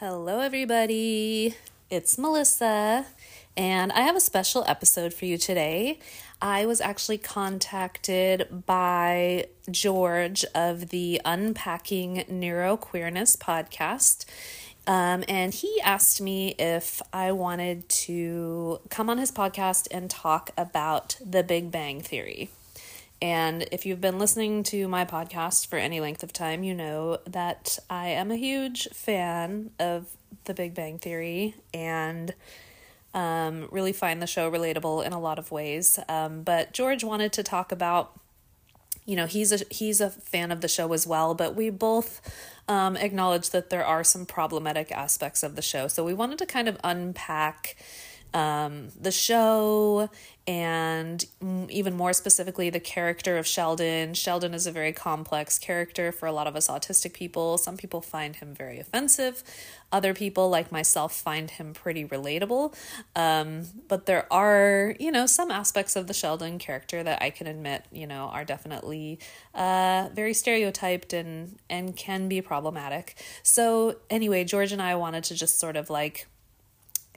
Hello, everybody. It's Melissa, and I have a special episode for you today. I was actually contacted by George of the Unpacking Neuroqueerness podcast. Um, and he asked me if I wanted to come on his podcast and talk about the Big Bang Theory. And if you've been listening to my podcast for any length of time, you know that I am a huge fan of The Big Bang Theory and um, really find the show relatable in a lot of ways. Um, but George wanted to talk about, you know, he's a he's a fan of the show as well. But we both um, acknowledge that there are some problematic aspects of the show, so we wanted to kind of unpack um, the show and even more specifically the character of Sheldon. Sheldon is a very complex character for a lot of us autistic people. Some people find him very offensive. Other people, like myself, find him pretty relatable. Um, but there are, you know, some aspects of the Sheldon character that I can admit, you know, are definitely uh, very stereotyped and and can be problematic. So anyway, George and I wanted to just sort of like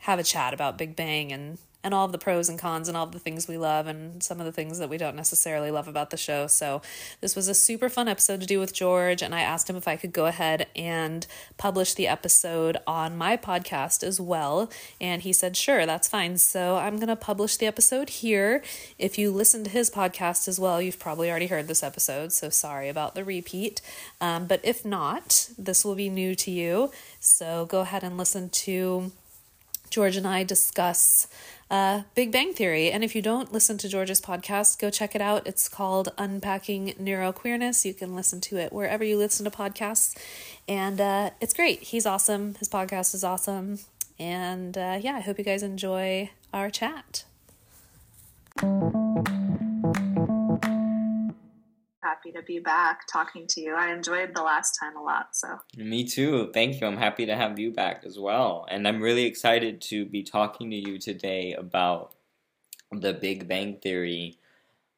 have a chat about Big Bang and and all of the pros and cons and all of the things we love and some of the things that we don't necessarily love about the show. So, this was a super fun episode to do with George, and I asked him if I could go ahead and publish the episode on my podcast as well. And he said, sure, that's fine. So, I'm going to publish the episode here. If you listen to his podcast as well, you've probably already heard this episode, so sorry about the repeat. Um, but if not, this will be new to you. So, go ahead and listen to George and I discuss uh, Big Bang Theory. And if you don't listen to George's podcast, go check it out. It's called Unpacking Neuroqueerness. You can listen to it wherever you listen to podcasts. And uh, it's great. He's awesome. His podcast is awesome. And uh, yeah, I hope you guys enjoy our chat. Happy to be back talking to you. I enjoyed the last time a lot, so. Me too. Thank you. I'm happy to have you back as well. And I'm really excited to be talking to you today about the Big Bang Theory.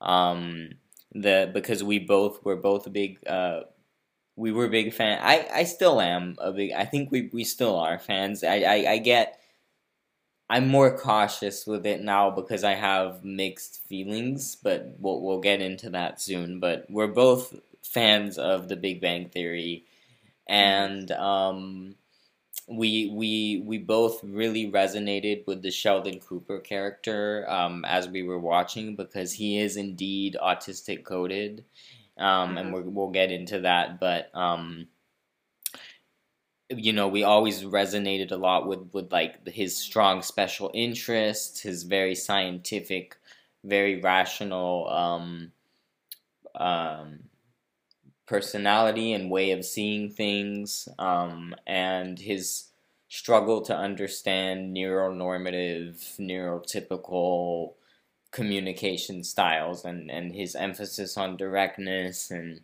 Um the because we both were both big uh we were big fan. I I still am a big I think we we still are fans. I I, I get I'm more cautious with it now because I have mixed feelings, but we'll we'll get into that soon. But we're both fans of The Big Bang Theory, and um, we we we both really resonated with the Sheldon Cooper character um, as we were watching because he is indeed autistic coded, um, and we will get into that, but. Um, you know we always resonated a lot with with like his strong special interests his very scientific very rational um um personality and way of seeing things um and his struggle to understand neuronormative neurotypical communication styles and and his emphasis on directness and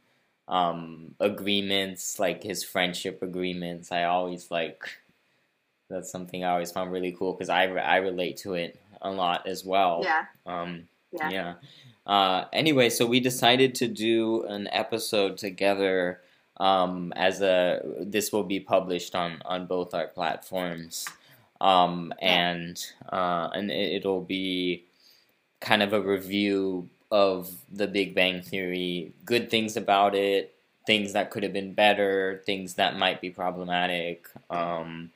um, agreements, like his friendship agreements. I always like that's something I always found really cool because I, I relate to it a lot as well. Yeah. Um, yeah. yeah. Uh, anyway, so we decided to do an episode together. Um, as a this will be published on on both our platforms, um, and uh, and it'll be kind of a review of the Big Bang Theory, good things about it, things that could have been better, things that might be problematic, um,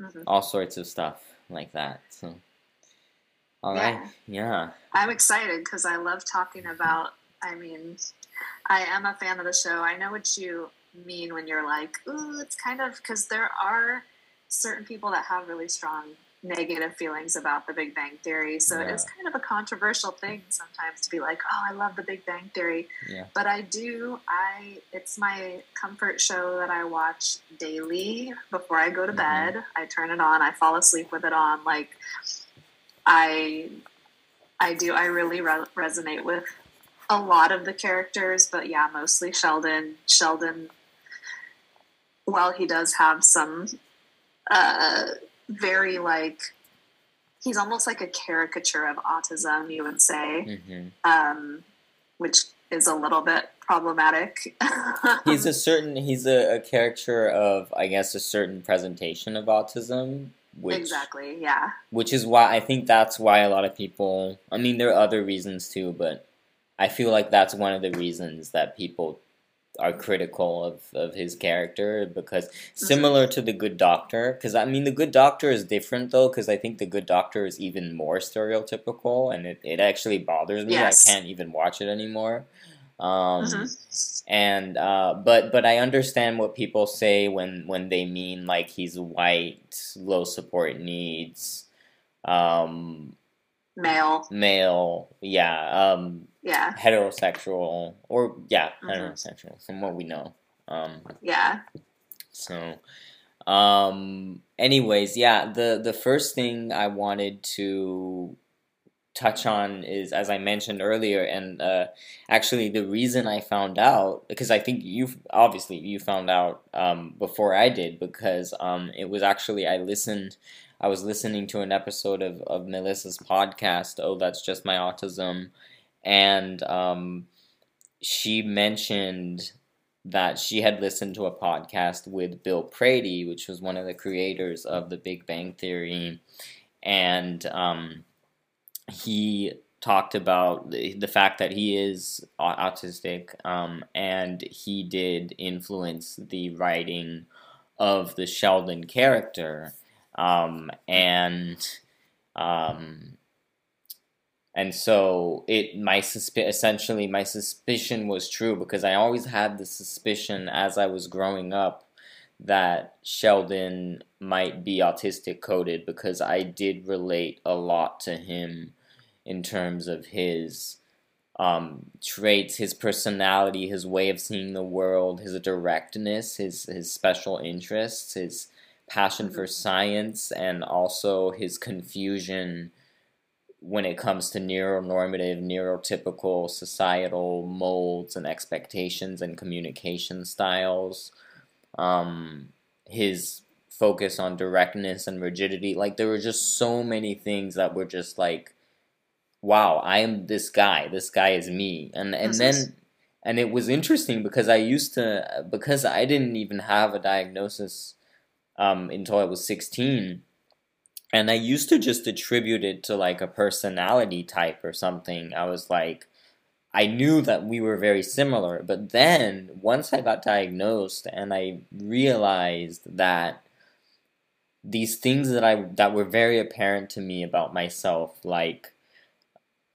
Mhm. all sorts of stuff like that. So, all Yeah. right, yeah. I'm excited because I love talking about. I mean, I am a fan of the show. I know what you mean when you're like, ooh, it's kind of because there are certain people that have really strong negative feelings about the Big Bang Theory. So it is kind of a controversial thing sometimes to be like, oh, I love the Big Bang Theory. Yeah. But I do, I it's my comfort show that I watch daily before I go to Mhm. bed. I turn it on, I fall asleep with it on. Like I I do I really re- resonate with a lot of the characters, but yeah, mostly Sheldon. Sheldon while he does have some uh very like he's almost like a caricature of autism, you would say hmm um, which is a little bit problematic. He's a certain. He's a, a caricature of, I guess, a certain presentation of autism, which exactly, yeah. which is why I think that's why a lot of people. I mean, there are other reasons too, but I feel like that's one of the reasons that people are critical of, of his character because similar to the good doctor because i mean the good doctor is different though because i think the good doctor is even more stereotypical and it, it actually bothers me Yes. i can't even watch it anymore um, Mhm. and uh, but but I understand what people say when when they mean like he's white, low support needs, um, Male, male, yeah, um, yeah, heterosexual, or yeah, Mhm. heterosexual from what we know. Um, yeah. so, um, anyways, yeah, the the first thing I wanted to touch on is, as I mentioned earlier, and uh, actually the reason I found out because I think you obviously you found out um, before I did because um, it was actually I listened. I was listening to an episode of, of Melissa's podcast. Oh, that's just my autism, and um, she mentioned that she had listened to a podcast with Bill Prady, which was one of the creators of the Big Bang Theory, and um, he talked about the, fact that he is autistic, um, and he did influence the writing of the Sheldon character, um, and um, and so it my suspi- essentially my suspicion was true because I always had the suspicion as I was growing up that Sheldon might be autistic coded because I did relate a lot to him in terms of his um, traits, his personality, his way of seeing the world, his directness, his his special interests, his passion for science, and also his confusion when it comes to neuronormative, neurotypical societal molds and expectations and communication styles. Um, his focus on directness and rigidity. Like, there were just so many things that were just like, wow, I am this guy. This guy is me. And, and then. And it was interesting because I used to, because I didn't even have a diagnosis um, until I was 16 and I used to just attribute it to like a personality type or something. I was like, I knew that we were very similar, but then once I got diagnosed and I realized that these things that I that were very apparent to me about myself, like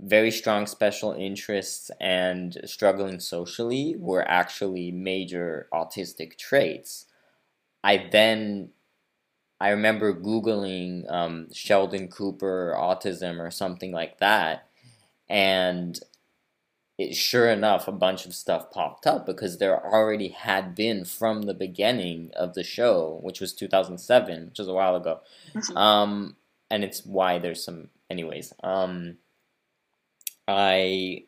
very strong special interests and struggling socially, were actually major autistic traits. I then I remember Googling um, Sheldon Cooper autism or something like that. And it, sure enough, a bunch of stuff popped up because there already had been from the beginning of the show, which was 2007, which was a while ago. Mhm. Um, and it's why there's some, anyways. Um, I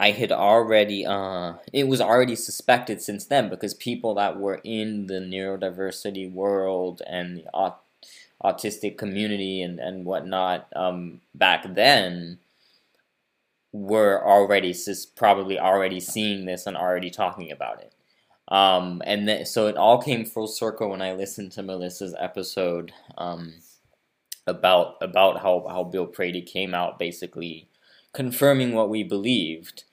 I had already uh it was already suspected since then because people that were in the neurodiversity world and the aut- autistic community and and whatnot um back then were already sus- probably already seeing this and already talking about it um and then so it all came full circle when I listened to Melissa's episode um about about how how Bill Prady came out basically confirming what we believed.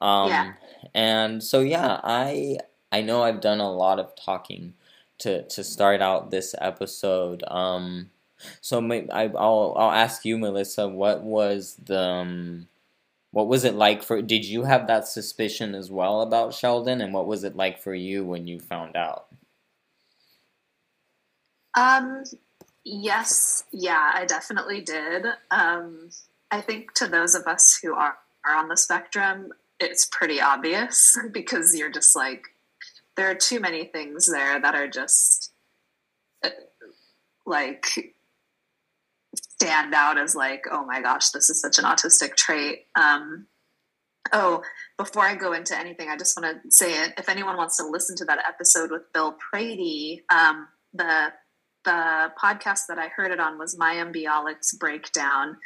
Um, yeah. And so yeah, I I know I've done a lot of talking to to start out this episode. Um, so may, I, will I'll ask you, Melissa, what was the um, what was it like for? Did you have that suspicion as well about Sheldon, and what was it like for you when you found out? Um. Yes. Yeah. I definitely did. Um. I think to those of us who are, are on the spectrum, it's pretty obvious because you're just like, there are too many things there that are just uh, like stand out as like, oh my gosh, this is such an autistic trait. Um, oh, before I go into anything, I just want to say it. If anyone wants to listen to that episode with Bill Prady, um, the the podcast that I heard it on was Mayim Bialik's breakdown.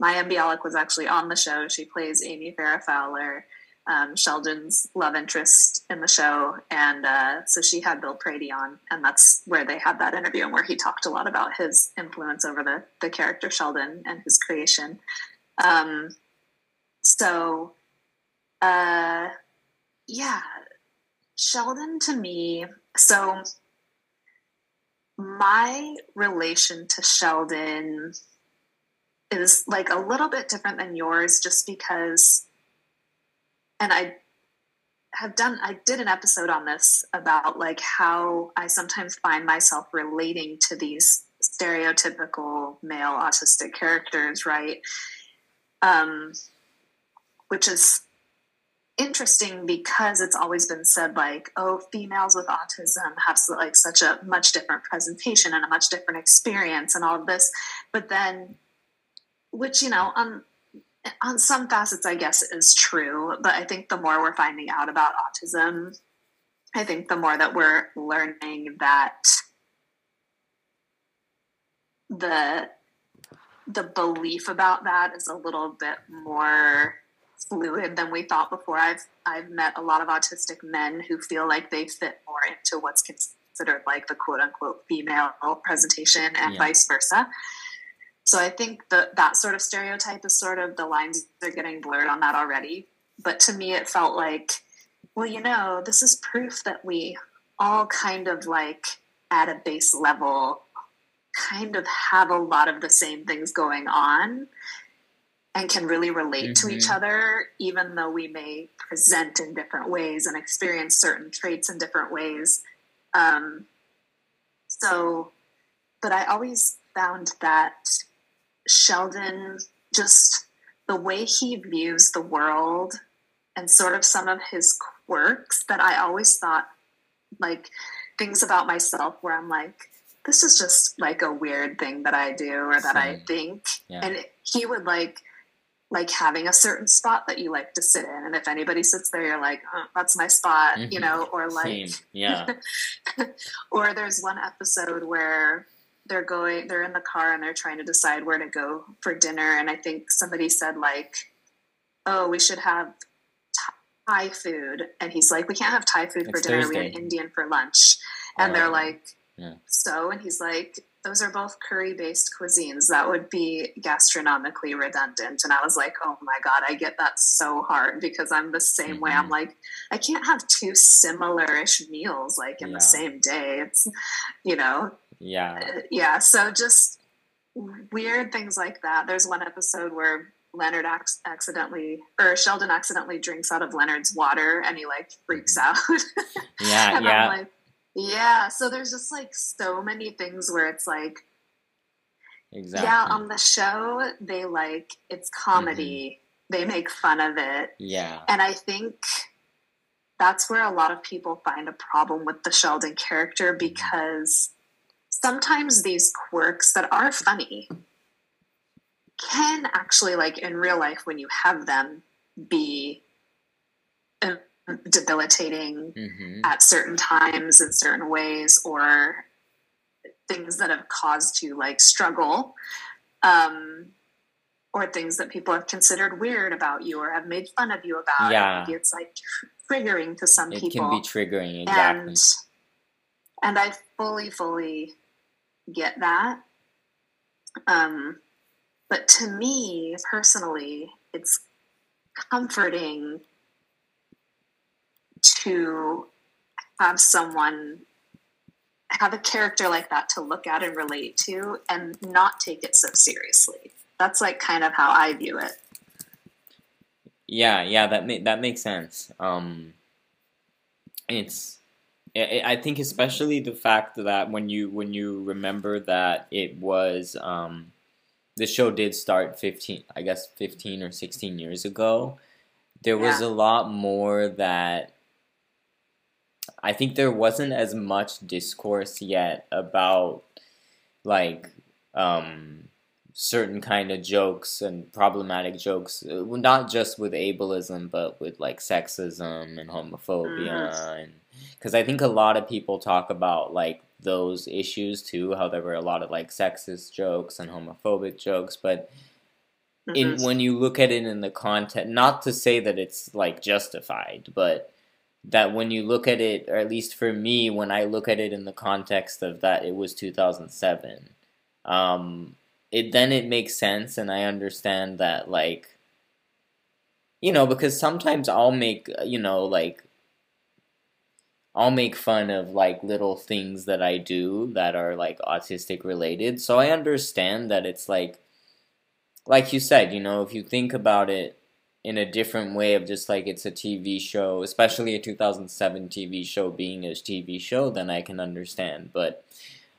Mayim Bialik was actually on the show. She plays Amy Farrah Fowler um, Sheldon's love interest in the show, and uh, so she had Bill Prady on, and that's where they had that interview and where he talked a lot about his influence over the the character Sheldon and his creation. Um, so, uh, yeah, Sheldon to me, so my relation to Sheldon is like a little bit different than yours, just because and I have done I did an episode on this about like how I sometimes find myself relating to these stereotypical male autistic characters, right? Um, which is interesting because it's always been said like oh females with autism have like such a much different presentation and a much different experience and all of this but then which you know on on some facets, I guess, is true. But I think the more we're finding out about autism, I think the more that we're learning that the the belief about that is a little bit more fluid than we thought before. I've I've met a lot of autistic men who feel like they fit more into what's considered like the quote unquote female presentation and yeah. vice versa. So I think that that sort of stereotype is sort of the lines are getting blurred on that already. But to me, it felt like, well, you know, this is proof that we all kind of like at a base level kind of have a lot of the same things going on and can really relate mm-hmm. to each mm-hmm. other, even though we may present in different ways and experience certain traits in different ways. Um, so, but I always found that Sheldon just the way he views the world and sort of some of his quirks that I always thought like things about myself where I'm like, this is just like a weird thing that I do or that. I think. Yeah. And he would like like having a certain spot that you like to sit in. And if anybody sits there, you're like, oh, that's my spot, mm-hmm. you know, or like, Same. yeah. or there's one episode where they're going they're in the car and they're trying to decide where to go for dinner and i think somebody said like oh we should have thai food and he's like we can't have thai food for dinner Thursday. we had indian for lunch and uh, they're like yeah. so and he's like those are both curry based cuisines that would be gastronomically redundant and i was like oh my god i get that so hard because i'm the same mm-hmm. way i'm mm-hmm. like i can't have two similar-ish meals like in yeah. the same day it's you know yeah. Uh, yeah. So just weird things like that. There's one episode where Leonard ac- accidentally, or Sheldon accidentally drinks out of Leonard's water and he like freaks mm-hmm. out. yeah. yeah. Like, yeah. So there's just like so many things where it's like, Exactly. Yeah, on the show, they like it's comedy. Mm-hmm. They make fun of it. Yeah. And I think that's where a lot of people find a problem with the Sheldon character mm-hmm. because sometimes these quirks that are funny can actually like in real life when you have them be uh, debilitating mm-hmm. at certain times in certain ways or things that have caused you like struggle um, or things that people have considered weird about you or have made fun of you about yeah. maybe it's like triggering to some it people it can be triggering exactly and, and i fully fully get that. Um, but to me personally, it's comforting to have someone have a character like that to look at and relate to and not take it so seriously. That's like kind of how I view it. Yeah, yeah, that ma- that makes sense. Um, it's I I think especially the fact that when you when you remember that it was um, the show did start 15 I guess 15 or 16 years ago there was Yeah. a lot more that I think there wasn't as much discourse yet about like um certain kind of jokes and problematic jokes uh, not just with ableism but with like sexism and homophobia and because I think a lot of people talk about like those issues too how there were a lot of like sexist jokes and homophobic jokes but in Mhm. when you look at it in the context not to say that it's like justified but that when you look at it or at least for me when i look at it in the context of that it was 2007 um it then it makes sense and i understand that like you know because sometimes i'll make uh, you know like I'll make fun of like little things that I do that are like autistic related. So I understand that it's like like you said, you know, if you think about it in a different way of just like it's a TV show, especially a 2007 TV show being a TV show, then I can understand. But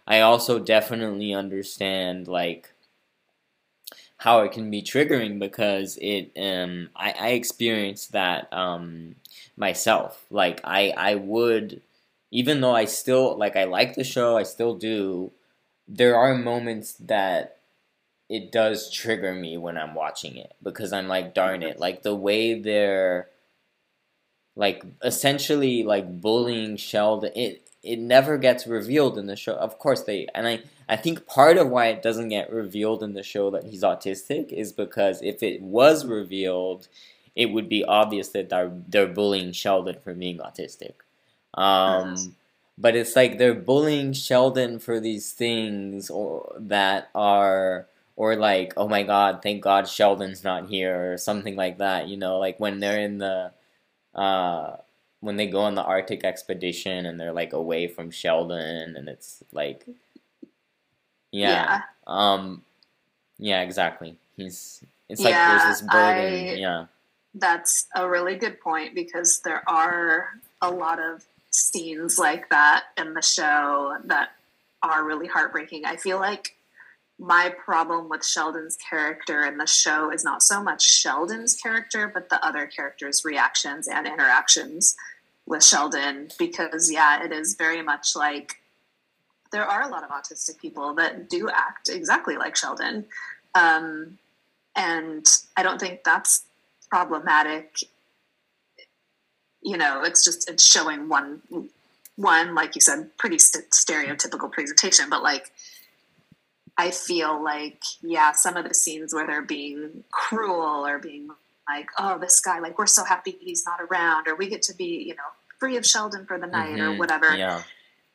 I also definitely understand like how it can be triggering because it um I, I experienced that um myself. Like I I would even though I still like I like the show, I still do, there are moments that it does trigger me when I'm watching it because I'm like darn it, like the way they're like essentially like bullying Sheldon it it never gets revealed in the show. Of course they and I I think part of why it doesn't get revealed in the show that he's autistic is because if it was revealed, it would be obvious that they're they're bullying Sheldon for being autistic. Um, but it's like they're bullying Sheldon for these things or that are or like oh my god, thank God Sheldon's not here or something like that. You know, like when they're in the uh when they go on the Arctic expedition and they're like away from Sheldon and it's like yeah. Um yeah, exactly. He's it's like Yeah, there's this burden. I- yeah. That's a really good point because there are a lot of scenes like that in the show that are really heartbreaking. I feel like my problem with Sheldon's character in the show is not so much Sheldon's character, but the other characters' reactions and interactions with Sheldon. Because, yeah, it is very much like there are a lot of autistic people that do act exactly like Sheldon. Um, and I don't think that's problematic you know it's just it's showing one one like you said pretty st- stereotypical presentation but like i feel like yeah some of the scenes where they're being cruel or being like oh this guy like we're so happy he's not around or we get to be you know free of sheldon for the night or Mhm. whatever Yeah.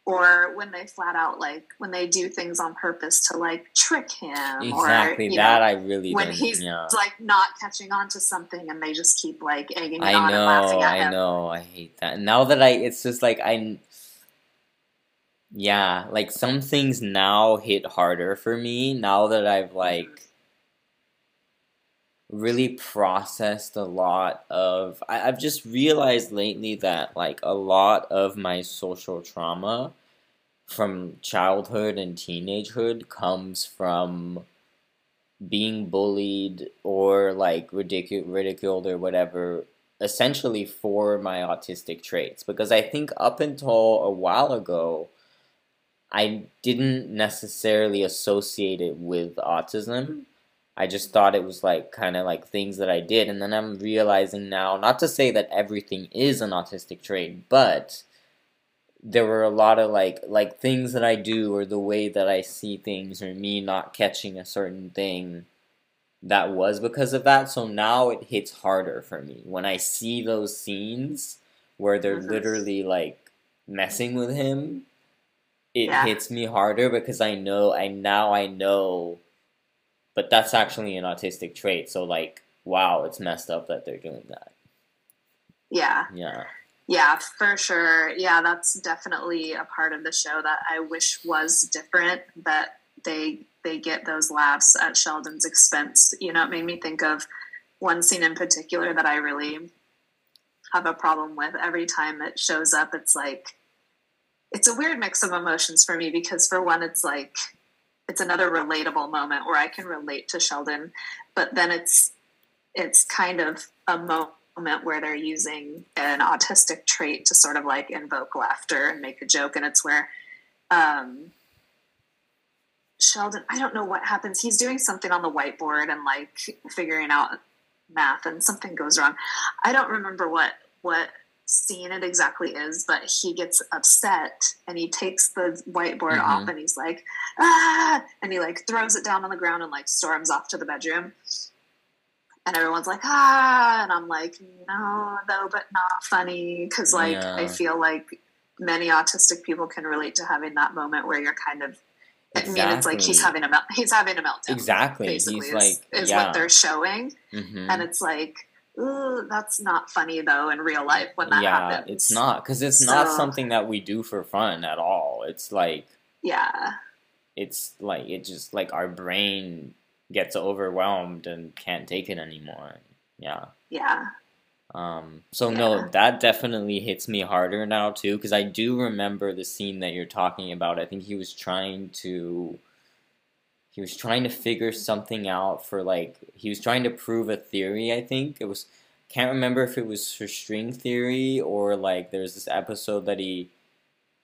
or when they flat out like when they do things on purpose to like trick him Exactly. or that know, I really when he's yeah. like not catching on to something and they just keep like egging I on and laughing know, at I him. know, I hate that. Now that I, it's just like I, yeah, like some things now hit harder for me now that I've like really processed a lot of. I, I've just realized lately that like a lot of my social trauma from childhood and teenagehood comes from being bullied or like ridicu- ridiculed or whatever essentially for my autistic traits because i think up until a while ago i didn't necessarily associate it with autism i just thought it was like kind of like things that i did and then i'm realizing now not to say that everything is an autistic trait but there were a lot of like like things that I do or the way that I see things or me not catching a certain thing that was because of that. So now it hits harder for me when I see those scenes where they're Mhm. literally like messing with him. It Yeah. hits me harder because I know I now I know but that's actually an autistic trait. So like wow, it's messed up that they're doing that. Yeah. Yeah. Yeah, for sure. Yeah, that's definitely a part of the show that I wish was different. That they they get those laughs at Sheldon's expense. You know, it made me think of one scene in particular that I really have a problem with. Every time it shows up, it's like it's a weird mix of emotions for me because for one, it's like it's another relatable moment where I can relate to Sheldon, but then it's it's kind of a moment where they're using an autistic trait to sort of like invoke laughter and make a joke, and it's where um, Sheldon, I don't know what happens. He's doing something on the whiteboard and like figuring out math, and something goes wrong. I don't remember what what scene it exactly is, but he gets upset and he takes the whiteboard mm-hmm. off and he's like, ah, and he like throws it down on the ground and like storms off to the bedroom. And everyone's like, ah, and I'm like, no, though, but not funny. Cause like, yeah. I feel like many autistic people can relate to having that moment where you're kind of Exactly. I mean, it's like he's having a melt. He's having a meltdown. Exactly. Basically, he's is, like is yeah. what they're showing, mm-hmm. and it's like, ooh, that's not funny though in real life when that yeah, happens. it's not because it's so, not something that we do for fun at all. It's like, yeah, it's like it just like our brain gets overwhelmed and can't take it anymore. Yeah. Yeah. Um, so yeah. no, that definitely hits me harder now too, because I do remember the scene that you're talking about. I think he was trying to, he was trying to figure something out for like he was trying to prove a theory. I think it was, can't remember if it was for string theory or like there's this episode that he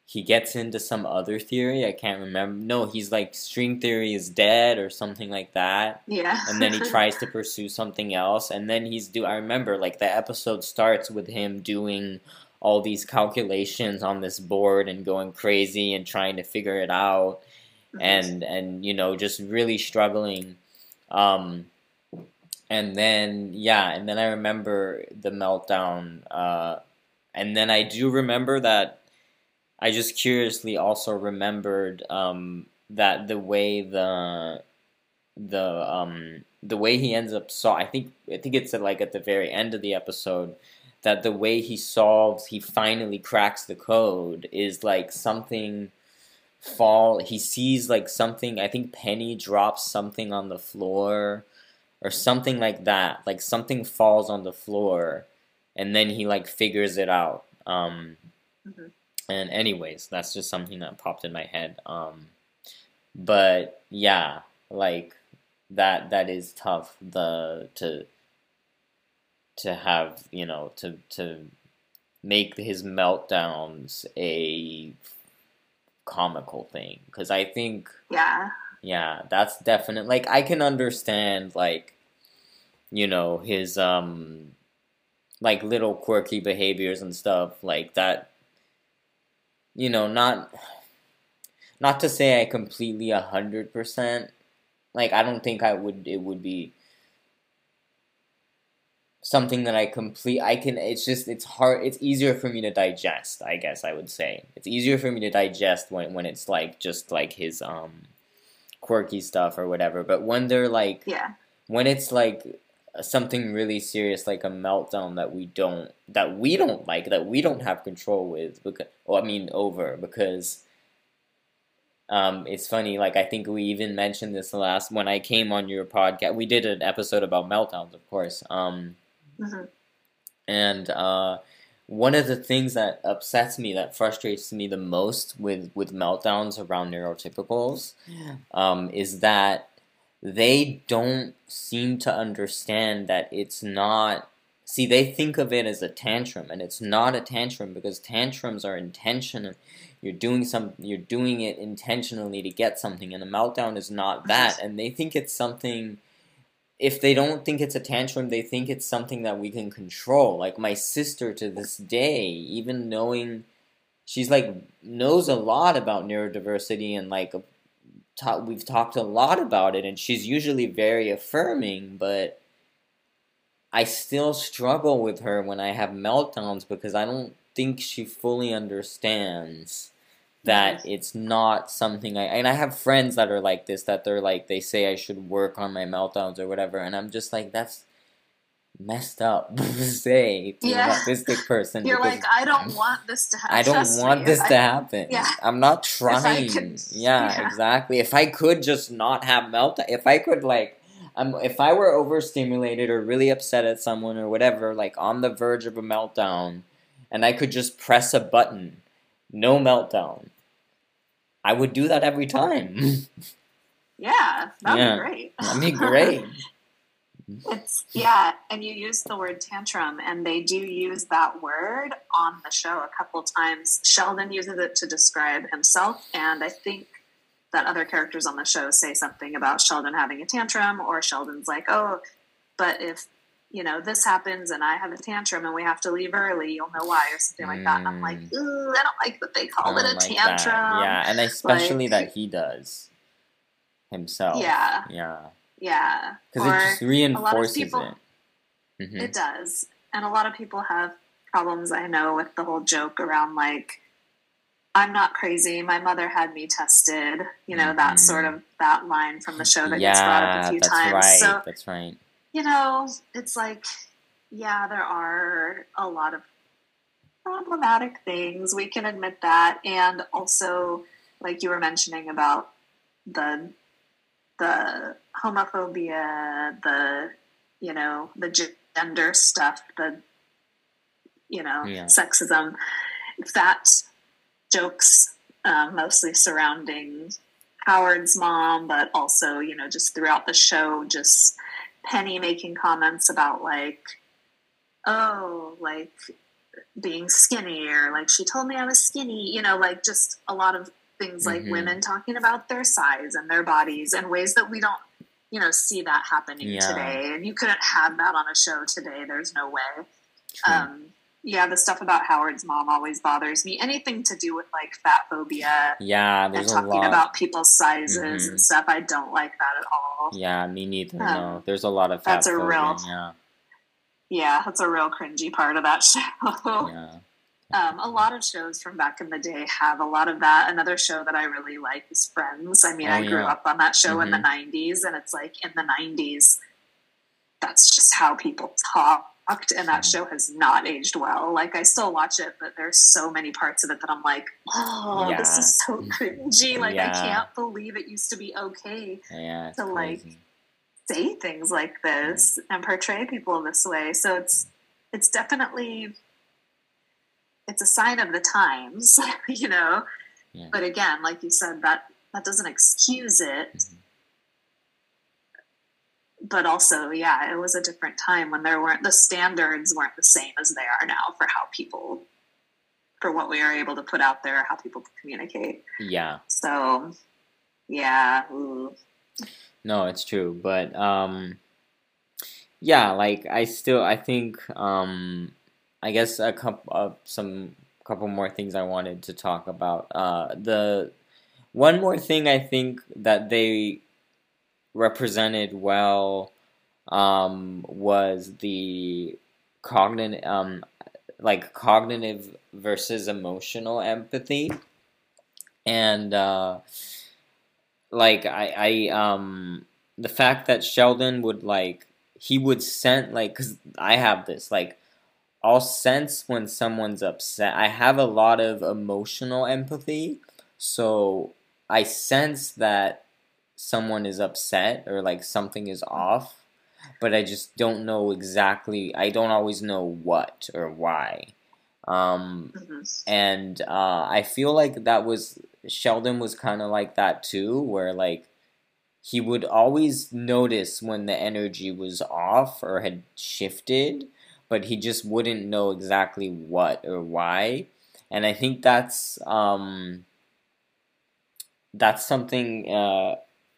he gets into some other theory. I can't remember. No, he's like string theory is dead or something like that. Yeah. and then he tries to pursue something else, and then he's do. I remember like the episode starts with him doing all these calculations on this board and going crazy and trying to figure it out. And and you know just really struggling. Um, and then yeah, and then I remember the meltdown. Uh, and then I do remember that I just curiously also remembered um, that the way the the um, the way he ends up saw I think I think it's at like at the very end of the episode that the way he solves he finally cracks the code is like something fall he sees like something I think Penny drops something on the floor or something like that like something falls on the floor and then he like figures it out um, mm-hmm. And anyways, that's just something that popped in my head. Um, but yeah, like that that is tough. The to to have you know to to make his meltdowns a comical thing because I think yeah yeah that's definite like I can understand like you know his um like little quirky behaviors and stuff like that you know, not not to say I completely a hundred percent. Like I don't think I would. It would be something that I complete. I can. It's just. It's hard. It's easier for me to digest. I guess I would say it's easier for me to digest when when it's like just like his um quirky stuff or whatever. But when they're like yeah. When it's like something really serious like a meltdown that we don't that we don't like that we don't have control with because well, I mean over because um it's funny like I think we even mentioned this last when I came on your podcast we did an episode about meltdowns of course um mm-hmm. and uh one of the things that upsets me that frustrates me the most with with meltdowns around neurotypicals um is that they don't seem to understand that it's not see they think of it as a tantrum and it's not a tantrum because tantrums are intentional you're doing some you're doing it intentionally to get something and a meltdown is not that and they think it's something if they don't think it's a tantrum they think it's something that we can control. Like my sister to this day even knowing she's like knows a lot about neurodiversity and like ta- we've talked a lot about it, and she's usually very affirming, but I still struggle with her when I have meltdowns because I don't think she fully understands that it's not something I and I have friends that are like this that they're like they say I should work on my meltdowns or whatever and I'm just like that's messed up say to Yeah. an autistic person. You're like, I don't want this to happen. I don't want me, this if to happen. yeah. I'm not trying. could- yeah, yeah. exactly. If I could just not have meltdown, if I could like, um, if I were overstimulated or really upset at someone or whatever, like on the verge of a meltdown, and I could just press a button, no meltdown. I would do that every time. Yeah, that'd Yeah. be great. That'd be great. It's yeah, and you use the word tantrum, and they do use that word on the show a couple times. Sheldon uses it to describe himself, and I think that other characters on the show say something about Sheldon having a tantrum, or Sheldon's like, "Oh, but if you know this happens and I have a tantrum and we have to leave early, you'll know why," or something like that. And I'm like, Mm. "Ooh, I don't like that they call it a like tantrum." that. Yeah, and especially Like- that he does himself. Yeah. Yeah. yeah, Because it just reinforces people- it. Mhm. It does. And a lot of people have problems, I know, with the whole joke around like, I'm not crazy. My mother had me tested. You know, that Mhm. sort of that line from the show that yeah, gets brought up a few that's times. right. So, That's right. You know, it's like, yeah, there are a lot of problematic things. We can admit that. And also, like you were mentioning about the the homophobia, the you know, the gender stuff, the you know, Yeah. sexism, that jokes um, mostly surrounding Howard's mom, but also, you know, just throughout the show, just Penny making comments about like, oh, like being skinny, or like she told me I was skinny, you know, like just a lot of things like Mhm. women talking about their size and their bodies in ways that we don't, you know, see that happening Yeah. today. And you couldn't have that on a show today. There's no way. Um, yeah, the stuff about Howard's mom always bothers me. Anything to do with like fat phobia yeah, and there's a talking lot. about people's sizes Mhm. and stuff, I don't like that at all. yeah, me neither. Um, no, there's a lot of fat that's a phobia, real- Yeah, Yeah, that's a real cringy part of that show. yeah. Um, a lot of shows from back in the day have a lot of that. Another show that I really like is Friends. I mean, Oh, I grew yeah. up on that show in the Mhm. 90s, and it's like in the 90s, that's just how people and that Mhm. show has not aged well. Like, I still watch it, but there's so many parts of it that I'm like, oh, this is so cringy. Like, I can't believe it used to be okay Yeah, to, like, say things like this and portray people this way. So it's it's definitely it's a sign of the times, you know. Yeah. But again, like you said, that that doesn't excuse it. Mhm. But also, yeah, it was a different time when there weren't the standards weren't the same as they are now for how people for what we are able to put out there, how people communicate. Yeah. So yeah, ooh. No, it's true, but um, yeah, like I still I think um, I guess a couple uh, some couple more things I wanted to talk about. Uh, the one more thing I think that they represented well um, was the cognitive um, like cognitive versus emotional empathy and uh, like I, I um the fact that Sheldon would like he would sense like because I have this like I'll sense when someone's upset. I have a lot of emotional empathy, so I sense that someone is upset or like something is off, but I just don't know exactly. I don't always know what or why. Um, Mhm. and uh, I feel like that was Sheldon was kind of like that too, where like he would always notice when the energy was off or had shifted, but he just wouldn't know exactly what or why. And I think that's um, that's something uh,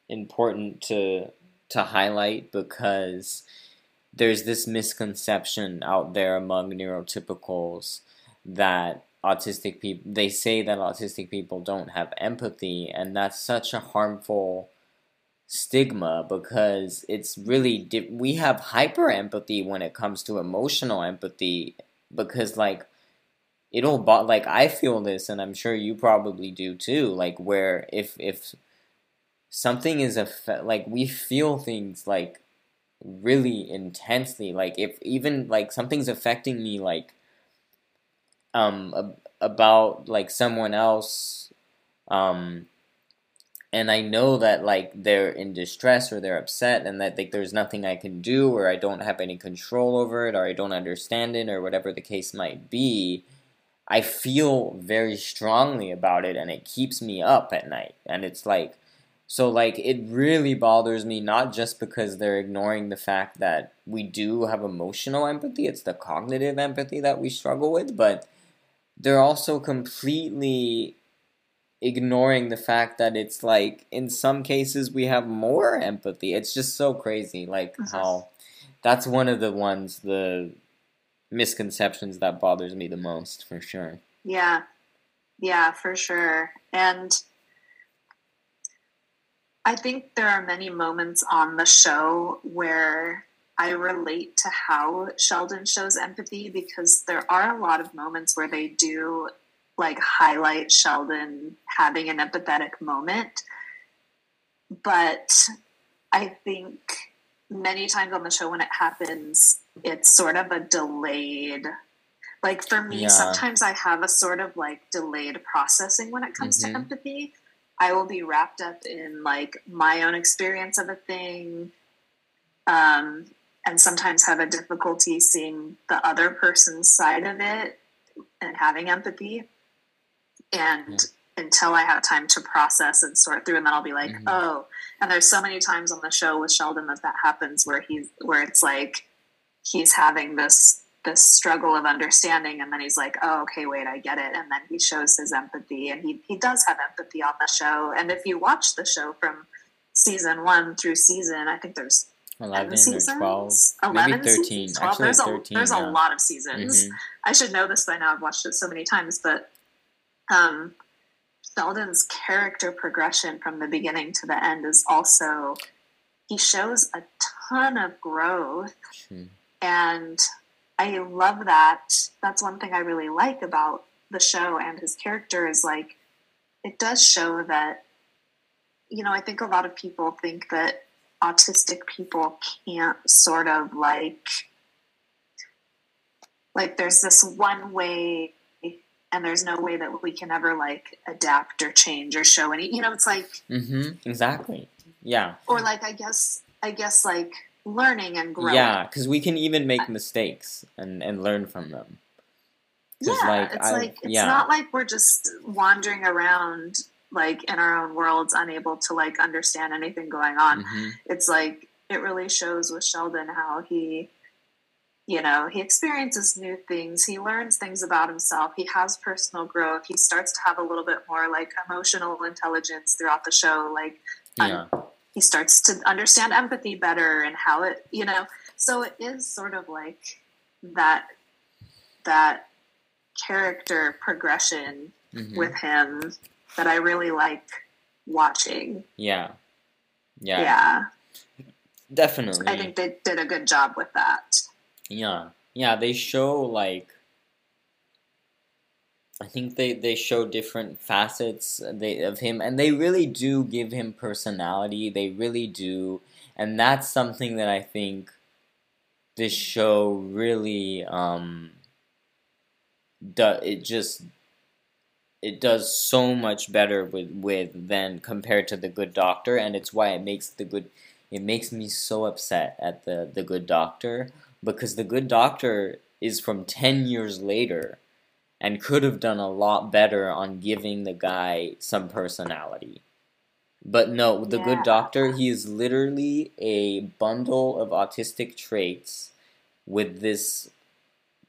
important to to highlight because there's this misconception out there among neurotypicals that autistic people they say that autistic people don't have empathy and that's such a harmful stigma because it's really di- we have hyper empathy when it comes to emotional empathy because like it'll bo- like I feel this and I'm sure you probably do too like where if if something is a like we feel things like really intensely like if even like something's affecting me like um about like someone else um and I know that like they're in distress or they're upset and that like there's nothing I can do or I don't have any control over it or I don't understand it or whatever the case might be, I feel very strongly about it and it keeps me up at night. And it's like so like it really bothers me not just because they're ignoring the fact that we do have emotional empathy, it's the cognitive empathy that we struggle with, but they're also completely ignoring the fact that it's like in some cases we have more empathy. It's just so crazy like how that's one of the ones the misconceptions that bothers me the most for sure. Yeah. Yeah, for sure. And I think there are many moments on the show where I relate to how Sheldon shows empathy because there are a lot of moments where they do like highlight Sheldon having an empathetic moment. But I think many times on the show when it happens, it's sort of a delayed like for me yeah. sometimes i have a sort of like delayed processing when it comes mm-hmm. to empathy i will be wrapped up in like my own experience of a thing um, and sometimes have a difficulty seeing the other person's side of it and having empathy and yeah. until I have time to process and sort through, and then I'll be like, mm-hmm. oh. And there's so many times on the show with Sheldon that that happens where he's where it's like he's having this this struggle of understanding, and then he's like, oh, okay, wait, I get it, and then he shows his empathy, and he he does have empathy on the show. And if you watch the show from season one through season, I think there's 11 seasons? or 12 11 maybe 13 seasons, 12. Actually, there's, 13, a, there's yeah. a lot of seasons mm-hmm. i should know this by now i've watched it so many times but um, Sheldon's character progression from the beginning to the end is also he shows a ton of growth hmm. and i love that. That's one thing i really like about the show and his character is like it does show that you know i think a lot of people think that autistic people can't sort of like like there's this one way and there's no way that we can ever like adapt or change or show any you know it's like mm-hmm. Exactly. Yeah. Or like i guess i guess like learning and growing yeah because we can even make mistakes and and learn from them yeah like, it's I, like it's yeah. not like we're just wandering around like in our own worlds unable to like understand anything going on mm-hmm. it's like it really shows with sheldon how he you know, he experiences new things. He learns things about himself. He has personal growth. He starts to have a little bit more like emotional intelligence throughout the show. Like, yeah. um, he starts to understand empathy better and how it, you know, so it is sort of like that, that character progression mm-hmm. with him that I really like watching. Yeah. Yeah. Yeah. Definitely. I think they did a good job with that. Yeah, yeah, they show like I think they they show different facets they, of him, and they really do give him personality. They really do, and that's something that I think this show really um does. It just it does so much better with with than compared to the Good Doctor, and it's why it makes the good. It makes me so upset at the the Good Doctor because the good doctor is from 10 years later and could have done a lot better on giving the guy some personality. But no, the yeah. good doctor, he is literally a bundle of autistic traits with this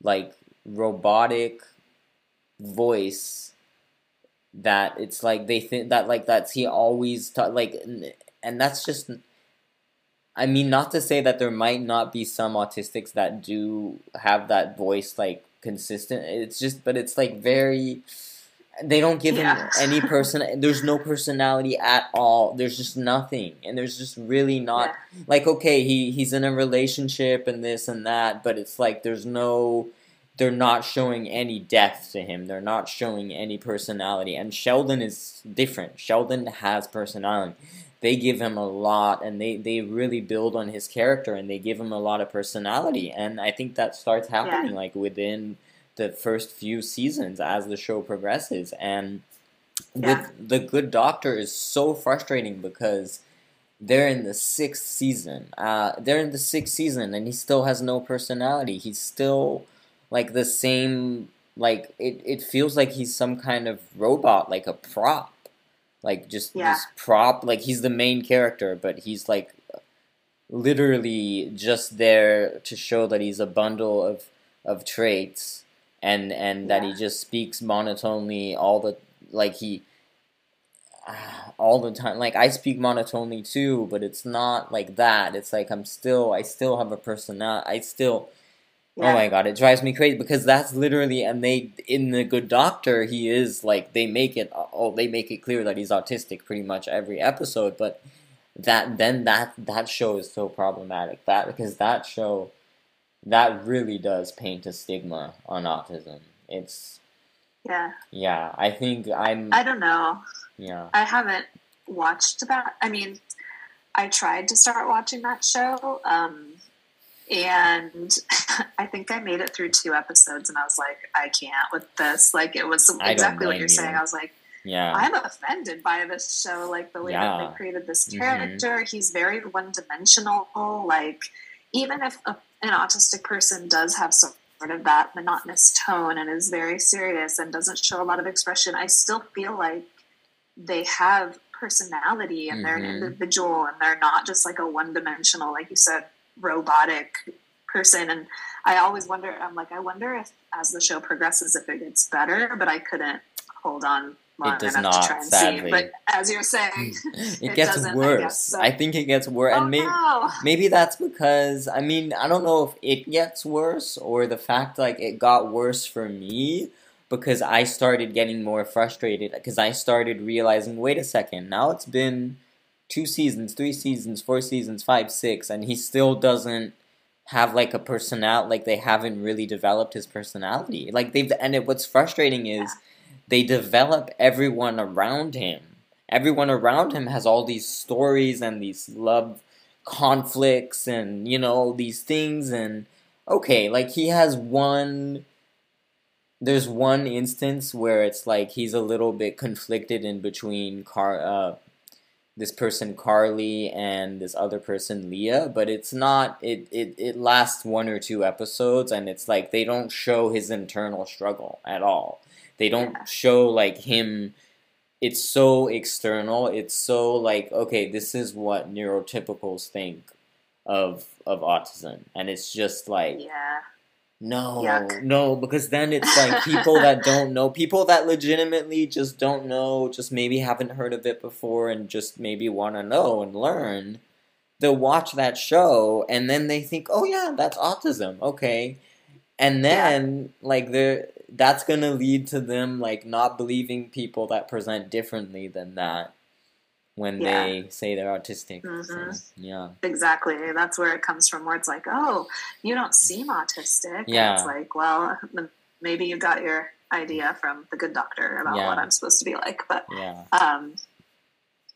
like robotic voice that it's like they think that like that's he always ta- like and that's just I mean, not to say that there might not be some autistics that do have that voice like consistent. It's just, but it's like very. They don't give yeah. him any person. There's no personality at all. There's just nothing, and there's just really not yeah. like okay, he he's in a relationship and this and that, but it's like there's no. They're not showing any depth to him. They're not showing any personality. And Sheldon is different. Sheldon has personality they give him a lot and they, they really build on his character and they give him a lot of personality and i think that starts happening Yeah. like within the first few seasons as the show progresses and Yeah. with the good doctor is so frustrating because they're in the sixth season uh, they're in the sixth season and he still has no personality he's still like the same like it, it feels like he's some kind of robot like a prop like just Yeah. this prop like he's the main character but he's like literally just there to show that he's a bundle of of traits and and that he just speaks monotonely all the like he ah, all the time. Like I speak monotonely too but it's not like that. It's like I'm still I still have a personality I still Yeah. Oh my god, it drives me crazy because that's literally and they in the Good Doctor he is like they make it oh they make it clear that he's autistic pretty much every episode, but that then that that show is so problematic that because that show that really does paint a stigma on autism. It's Yeah. yeah, I think I'm I don't know. yeah I haven't watched that. I mean, I tried to start watching that show, um, and I think I made it through two episodes, and I was like, I can't with this. Like, it was exactly what you're saying. I was like, yeah I'm offended by this show, like the way that they created this Mhm. character. He's very one dimensional. Like, even if a, an autistic person does have some sort of that monotonous tone and is very serious and doesn't show a lot of expression, I still feel like they have personality and they're an Mhm. individual and they're not just like a one dimensional, like you said, robotic person. And I always wonder, I'm like, I wonder if as the show progresses, if it gets better, but I couldn't hold on long does enough not, to try and sadly. see. But as you're saying, hmm. it, It gets doesn't, I worse. guess so. I think it gets worse oh and maybe no. Maybe that's because I mean I don't know if it gets worse or the fact like it got worse for me because I started getting more frustrated because I started realizing wait a second now it's been two seasons three seasons four seasons five six and he still doesn't have like a personality like they haven't really developed his personality. Like they've and it, what's frustrating is they develop everyone around him. Everyone around him has all these stories and these love conflicts and you know these things and okay like he has one there's one instance where it's like he's a little bit conflicted in between car uh this person Carly and this other person Leah but it's not it, it it lasts one or two episodes and it's like they don't show his internal struggle at all they don't Yeah. show like him it's so external it's so like okay this is what neurotypicals think of of autism and it's just like Yeah. No Yuck. no because then it's like people that don't know people that legitimately just don't know just maybe haven't heard of it before and just maybe want to know and learn they'll watch that show and then they think oh yeah that's autism okay. And then like they're that's gonna lead to them like not believing people that present differently than that when Yeah. they say they're autistic so, Mhm. yeah Exactly. That's where it comes from, where it's like, oh, you don't seem autistic. And Yeah. it's like, well, maybe you got your idea from the good doctor about Yeah. what I'm supposed to be like. But yeah um,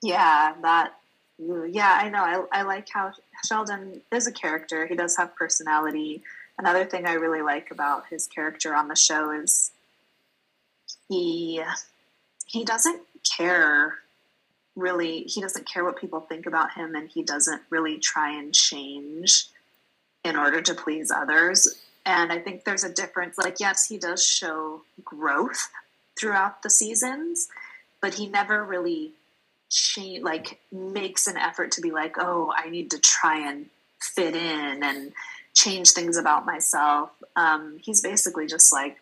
yeah, that, yeah, I know. I, I like how Sheldon is a character. He does have personality. Another thing I really like about his character on the show is he he doesn't care really he doesn't care what people think about him and he doesn't really try and change in order to please others. And i think there's a difference like yes he does show growth throughout the seasons but he never really change like makes an effort to be like oh i need to try and fit in and change things about myself. Um, he's basically just like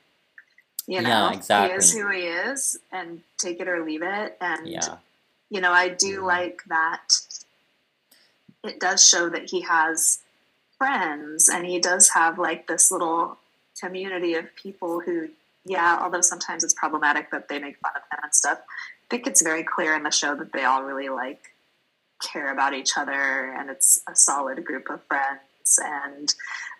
you know Yeah, exactly. he is who he is and take it or leave it. And yeah you know, I do Mhm. like that it does show that he has friends and he does have like this little community of people who, yeah, although sometimes it's problematic that they make fun of him and stuff, I think it's very clear in the show that they all really like care about each other and it's a solid group of friends. And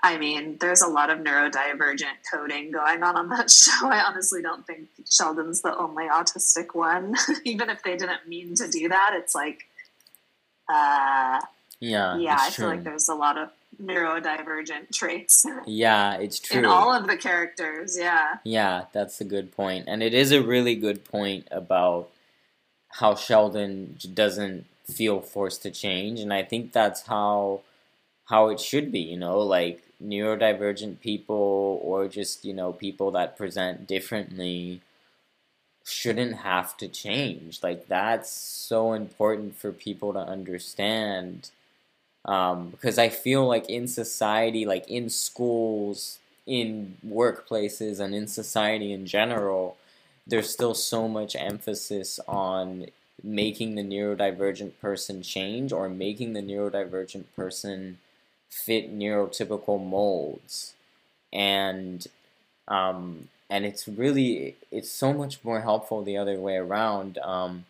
I mean, there's a lot of neurodivergent coding going on on that show. I honestly don't think Sheldon's the only autistic one. Even if they didn't mean to do that, it's like Uh, yeah, yeah, I it's feel like there's a lot of neurodivergent traits Yeah, it's true. in all of the characters. Yeah. Yeah, that's a good point. And it is a really good point about how Sheldon doesn't feel forced to change. And I think that's how how it should be, you know, like neurodivergent people or just, you know, people that present differently shouldn't have to change. Like that's so important for people to understand. Um, because I feel like in society, like in schools, in workplaces, and in society in general, there's still so much emphasis on making the neurodivergent person change or making the neurodivergent person fit neurotypical molds. And um, and it's really it's so much more helpful the other way around. Um,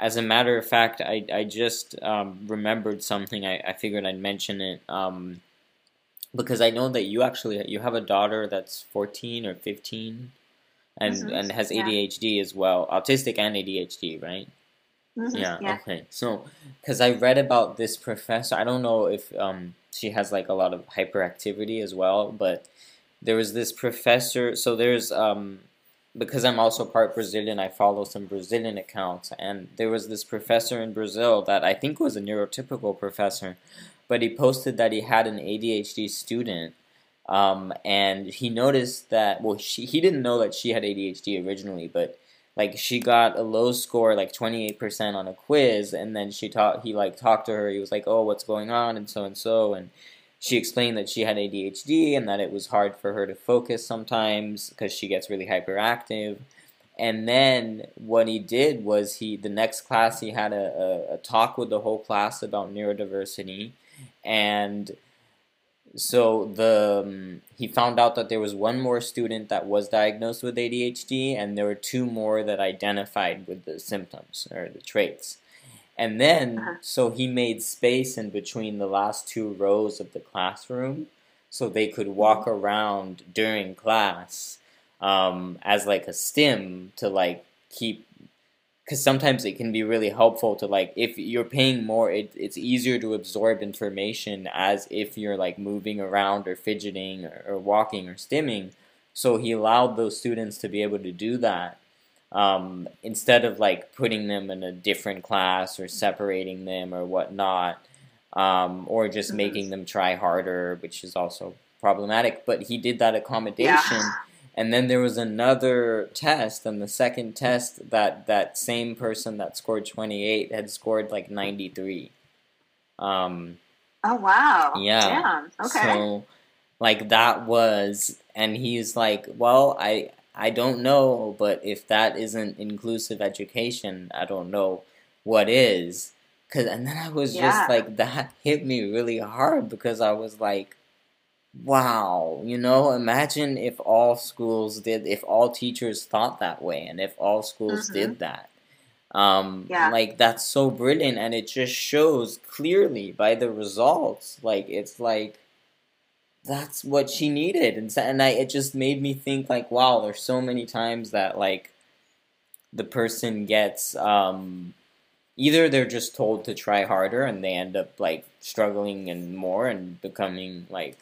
as a matter of fact, I, I just um, remembered something. I, I figured I'd mention it um, because I know that you actually you have a daughter that's fourteen or fifteen, and Mhm, and has yeah. ADHD as well, autistic and ADHD, right? Mhm, Yeah, Yeah. okay. So, because I read about this professor, I don't know if um, she has like a lot of hyperactivity as well, but there was this professor. So there's um, because I'm also part Brazilian, I follow some Brazilian accounts, and there was this professor in Brazil that I think was a neurotypical professor, but he posted that he had an ADHD student. Um, and he noticed that well, she, he didn't know that she had ADHD originally, but like she got a low score like 28% on a quiz and then she taught he like talked to her he was like oh what's going on? and so and so and she explained that she had ADHD and that it was hard for her to focus sometimes because she gets really hyperactive. And then what he did was he the next class he had a, a, a talk with the whole class about neurodiversity and so the um, he found out that there was one more student that was diagnosed with ADHD, and there were two more that identified with the symptoms or the traits. And then, Uh-huh. so he made space in between the last two rows of the classroom, so they could walk around during class um, as like a stim to like keep because sometimes it can be really helpful to like if you're paying more it, it's easier to absorb information as if you're like moving around or fidgeting or, or walking or stimming so he allowed those students to be able to do that um, instead of like putting them in a different class or separating them or whatnot um, or just Mhm. making them try harder which is also problematic but he did that accommodation Yeah. And then there was another test, and the second test that that same person that scored 28 had scored like 93. Um, Oh wow. Yeah. Damn. Okay. so like that was, and he's like, well, I I don't know, but if that isn't inclusive education, I don't know what is. Cause and then I was Yeah. just like that hit me really hard because I was like, wow, you know, imagine if all schools did, if all teachers thought that way, and if all schools Mhm. did that. Um, Yeah. like that's so brilliant, and it just shows clearly by the results. Like it's like that's what she needed, and so, and I it just made me think like, wow, there's so many times that like the person gets um either they're just told to try harder and they end up like struggling and more and becoming like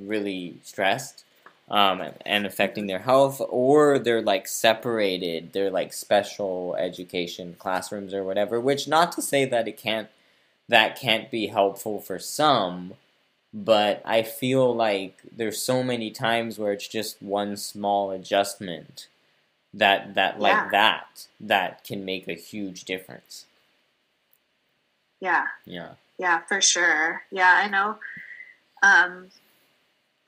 really stressed um, and, affecting their health or they're like separated they're like special education classrooms or whatever which not to say that it can't that can't be helpful for some but i feel like there's so many times where it's just one small adjustment that that like Yeah. that that can make a huge difference Yeah. yeah Yeah, for sure. Yeah, I know. Um,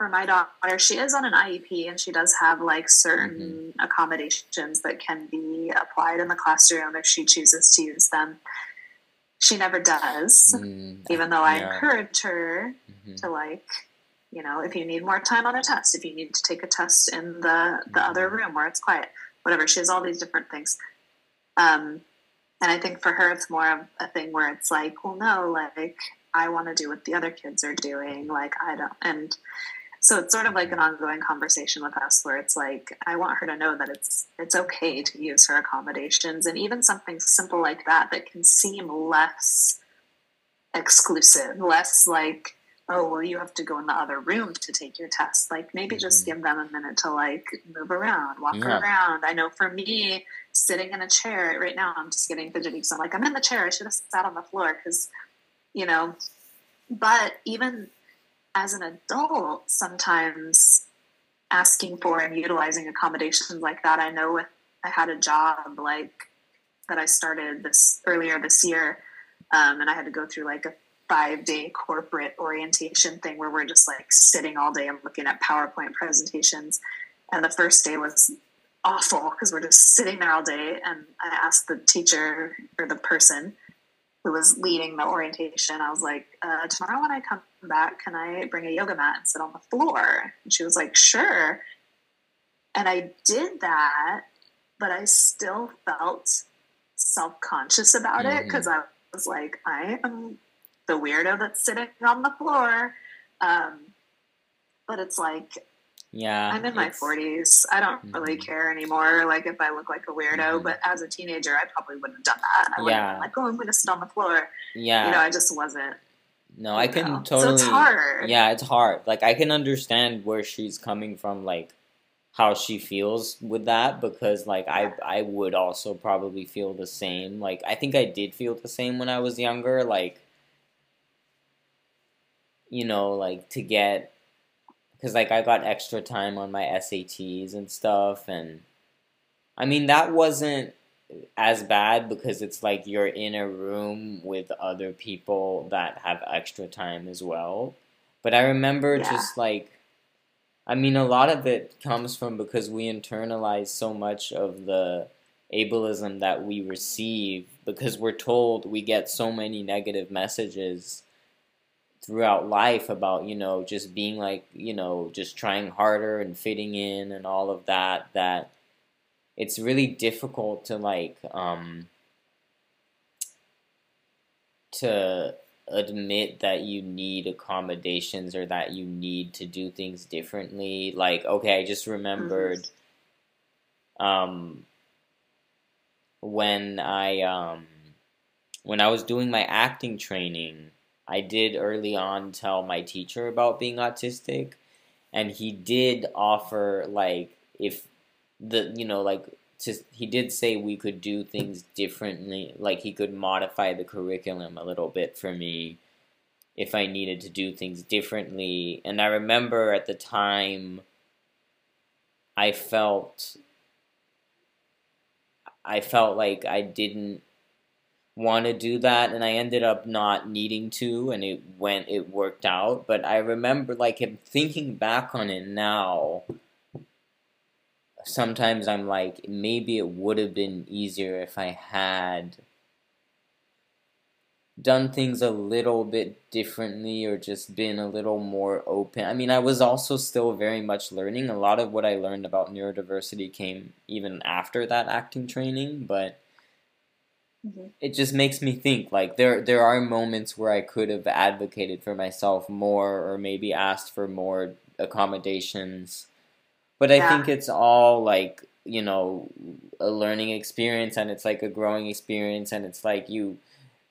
for my daughter, she is on an IEP and she does have like certain accommodations that can be applied in the classroom if she chooses to use them. She never does, Mm, even though I yeah. encourage her Mhm. to like, you know, if you need more time on a test, if you need to take a test in the the other room where it's quiet, whatever. She has all these different things. Um, and I think for her, it's more of a thing where it's like, well, no, like I want to do what the other kids are doing. Like I don't, and so it's sort of like an ongoing conversation with us where it's like I want her to know that it's it's okay to use her accommodations and even something simple like that that can seem less exclusive, less like, oh, well, you have to go in the other room to take your test. Like maybe just Mhm. give them a minute to like move around, walk Yeah. around. I know for me, sitting in a chair right now, I'm just getting fidgety because I'm like, I'm in the chair. I should have sat on the floor because, you know, but even as an adult, sometimes asking for and utilizing accommodations like that, I know with I had a job like that I started this earlier this year, um, and I had to go through like a five day corporate orientation thing where we're just like sitting all day and looking at PowerPoint presentations. And the first day was awful because we're just sitting there all day. And I asked the teacher or the person who was leading the orientation, I was like, uh, tomorrow when I come back, can I bring a yoga mat and sit on the floor? And she was like, sure. And I did that, but I still felt self conscious about it Mhm. because I was like, I am the weirdo that's sitting on the floor. Um, but it's like, Yeah. I'm in my 40s. I don't really Mhm. care anymore. Like if I look like a weirdo, Mhm. but as a teenager, I probably wouldn't have done that. I would have Yeah. like, oh, I'm going to sit on the floor. Yeah. You know, I just wasn't. no, I can know. totally. So it's hard. Yeah, it's hard. Like I can understand where she's coming from, like how she feels with that because like I I would also probably feel the same. Like I think I did feel the same when I was younger, like you know, like to get cuz like I got extra time on my SATs and stuff and I mean that wasn't as bad because it's like you're in a room with other people that have extra time as well. But I remember Yeah. just like I mean a lot of it comes from because we internalize so much of the ableism that we receive because we're told we get so many negative messages throughout life about you know just being like you know just trying harder and fitting in and all of that that it's really difficult to like um to admit that you need accommodations or that you need to do things differently. Like okay i just remembered um when i um when i was doing my acting training i did early on tell my teacher about being autistic and he did offer like if the you know like to, he did say we could do things differently like he could modify the curriculum a little bit for me if i needed to do things differently. And i remember at the time i felt i felt like i didn't want to do that and i ended up not needing to and it went it worked out but i remember like him thinking back on it now sometimes I'm like, maybe it would have been easier if I had done things a little bit differently or just been a little more open. I mean, I was also still very much learning. A lot of what I learned about neurodiversity came even after that acting training, but Mhm. it just makes me think like there there are moments where I could have advocated for myself more or maybe asked for more accommodations. But I think it's all like you know a learning experience and it's like a growing experience and it's like you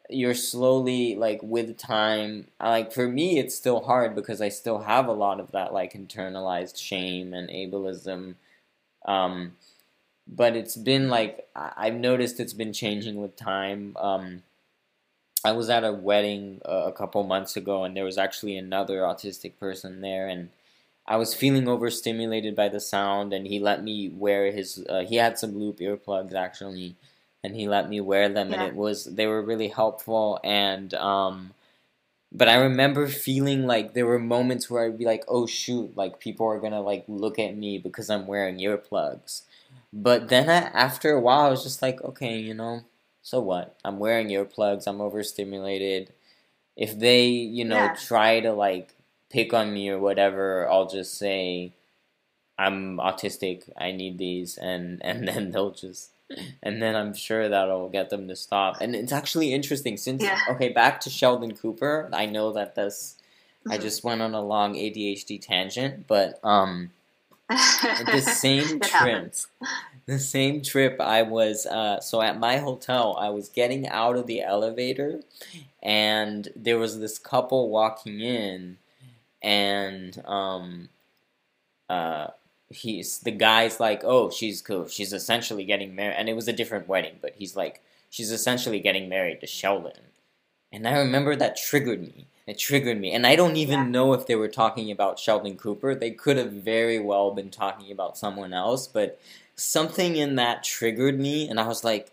you're slowly like with time like for me it's still hard because I still have a lot of that like internalized shame and ableism. Um but it's been like I've noticed it's been changing with time um I was at a wedding uh, a couple months ago and there was actually another autistic person there and I was feeling overstimulated by the sound, and he let me wear his. Uh, he had some loop earplugs actually, and he let me wear them, and it was they were really helpful. And um, but I remember feeling like there were moments where I'd be like, "Oh shoot!" Like people are gonna like look at me because I'm wearing earplugs. But then I, after a while, I was just like, "Okay, you know, so what? I'm wearing earplugs. I'm overstimulated. If they, you know, Yeah. try to like." pick on me or whatever, I'll just say I'm autistic. I need these, and and then they'll just, and then I'm sure that'll get them to stop. And it's actually interesting since Yeah. okay, back to Sheldon Cooper. I know that this I Mhm. just went on a long ADHD tangent, but um, the same trip. happens. The same trip I was uh, so at my hotel I was getting out of the elevator and there was this couple walking in and um uh he's the guy's like oh she's cool she's essentially getting married and it was a different wedding but he's like she's essentially getting married to Sheldon and I remember that triggered me it triggered me. And I don't even Yeah. know if they were talking about Sheldon Cooper. They could have very well been talking about someone else but something in that triggered me and I was like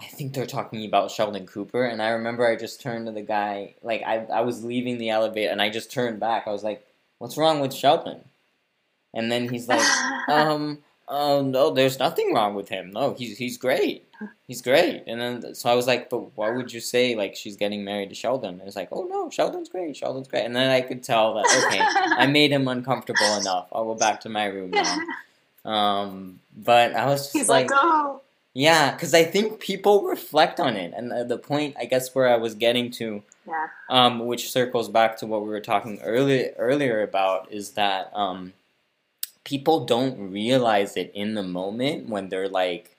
I think they're talking about Sheldon Cooper. And I remember I just turned to the guy like I I was leaving the elevator and I just turned back. I was like what's wrong with Sheldon? And then he's like um oh no there's nothing wrong with him. No he's he's great. He's great. And then so I was like but why would you say like she's getting married to Sheldon? And it's like oh no Sheldon's great Sheldon's great. And then I could tell that okay I made him uncomfortable enough. I'll go back to my room now. Um but I was just He's like, oh, yeah, because I think people reflect on it, and the, the point I guess where I was getting to, yeah, um, which circles back to what we were talking earlier earlier about, is that um, people don't realize it in the moment when they're like,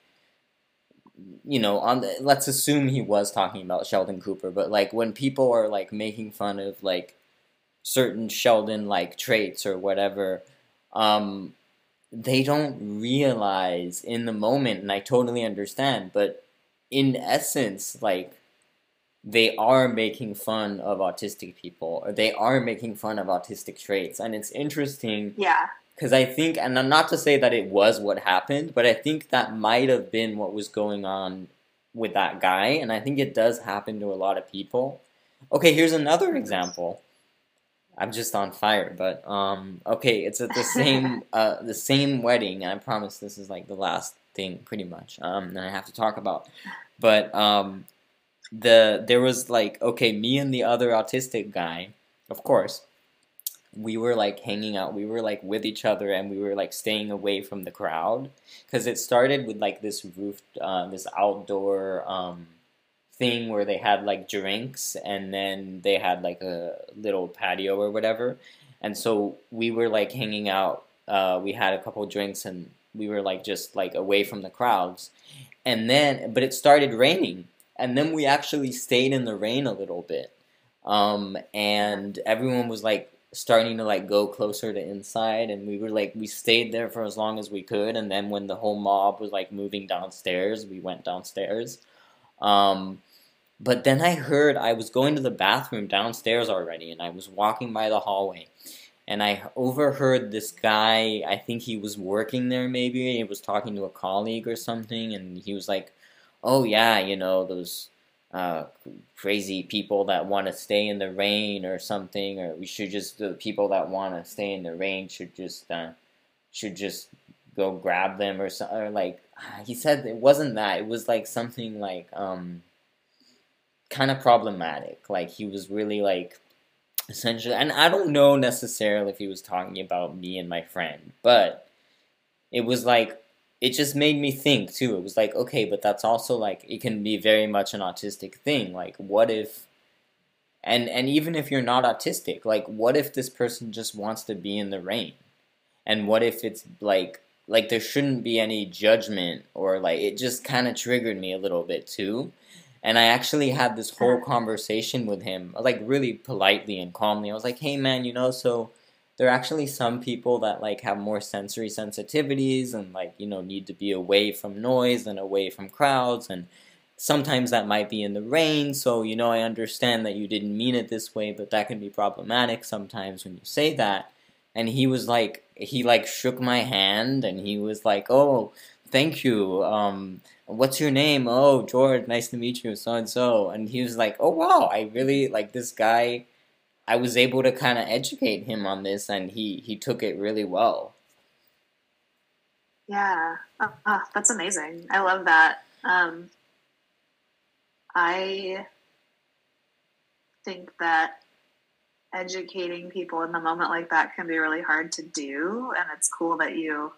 you know, on the, let's assume he was talking about Sheldon Cooper, but like when people are like making fun of like certain Sheldon like traits or whatever, um, they don't realize in the moment, and I totally understand, but in essence, like they are making fun of autistic people, or they are making fun of autistic traits, and it's interesting yeah, because I think, and I'm not to say that it was what happened, but I think that might have been what was going on with that guy, and I think it does happen to a lot of people. Okay, here's another example. I'm just on fire, but um, okay, it's at the same uh, the same wedding, and I promise this is like the last thing, pretty much. Um, that I have to talk about, but um, the there was like okay, me and the other autistic guy, of course, we were like hanging out. We were like with each other, and we were like staying away from the crowd because it started with like this roof, uh, this outdoor um, thing where they had like drinks, and then they had like a little patio or whatever. And so we were like hanging out. Uh, we had a couple drinks, and we were like just like away from the crowds. And then, but it started raining, and then we actually stayed in the rain a little bit. Um, and everyone was like starting to like go closer to inside and we were like we stayed there for as long as we could and then when the whole mob was like moving downstairs we went downstairs. Um but then i heard i was going to the bathroom downstairs already and i was walking by the hallway and i overheard this guy i think he was working there maybe he was talking to a colleague or something and he was like oh yeah you know those uh, crazy people that want to stay in the rain or something, or we should just the people that want to stay in the rain should just uh, should just go grab them or something. Or like he said, it wasn't that. It was like something like um, kind of problematic. Like he was really like essentially, and I don't know necessarily if he was talking about me and my friend, but it was like it just made me think too. It was like, okay, but that's also like it can be very much an autistic thing. Like, what if, and and even if you're not autistic, like, what if this person just wants to be in the rain, and what if it's like like there shouldn't be any judgment or like it just kind of triggered me a little bit too. And I actually had this whole conversation with him, like really politely and calmly. I was like, "Hey, man, you know, so." There are actually some people that like have more sensory sensitivities and like you know need to be away from noise and away from crowds and sometimes that might be in the rain. So you know i understand that you didn't mean it this way but that can be problematic sometimes when you say that. And he was like he like shook my hand and he was like oh thank you. Um what's your name? Oh george nice to meet you so and so and he was like oh wow i really like this guy I was able to kind of educate him on this, and he he took it really well. yeah. Oh, oh, that's amazing. I love that. Um, I think that educating people in the moment like that can be really hard to do, and it's cool that you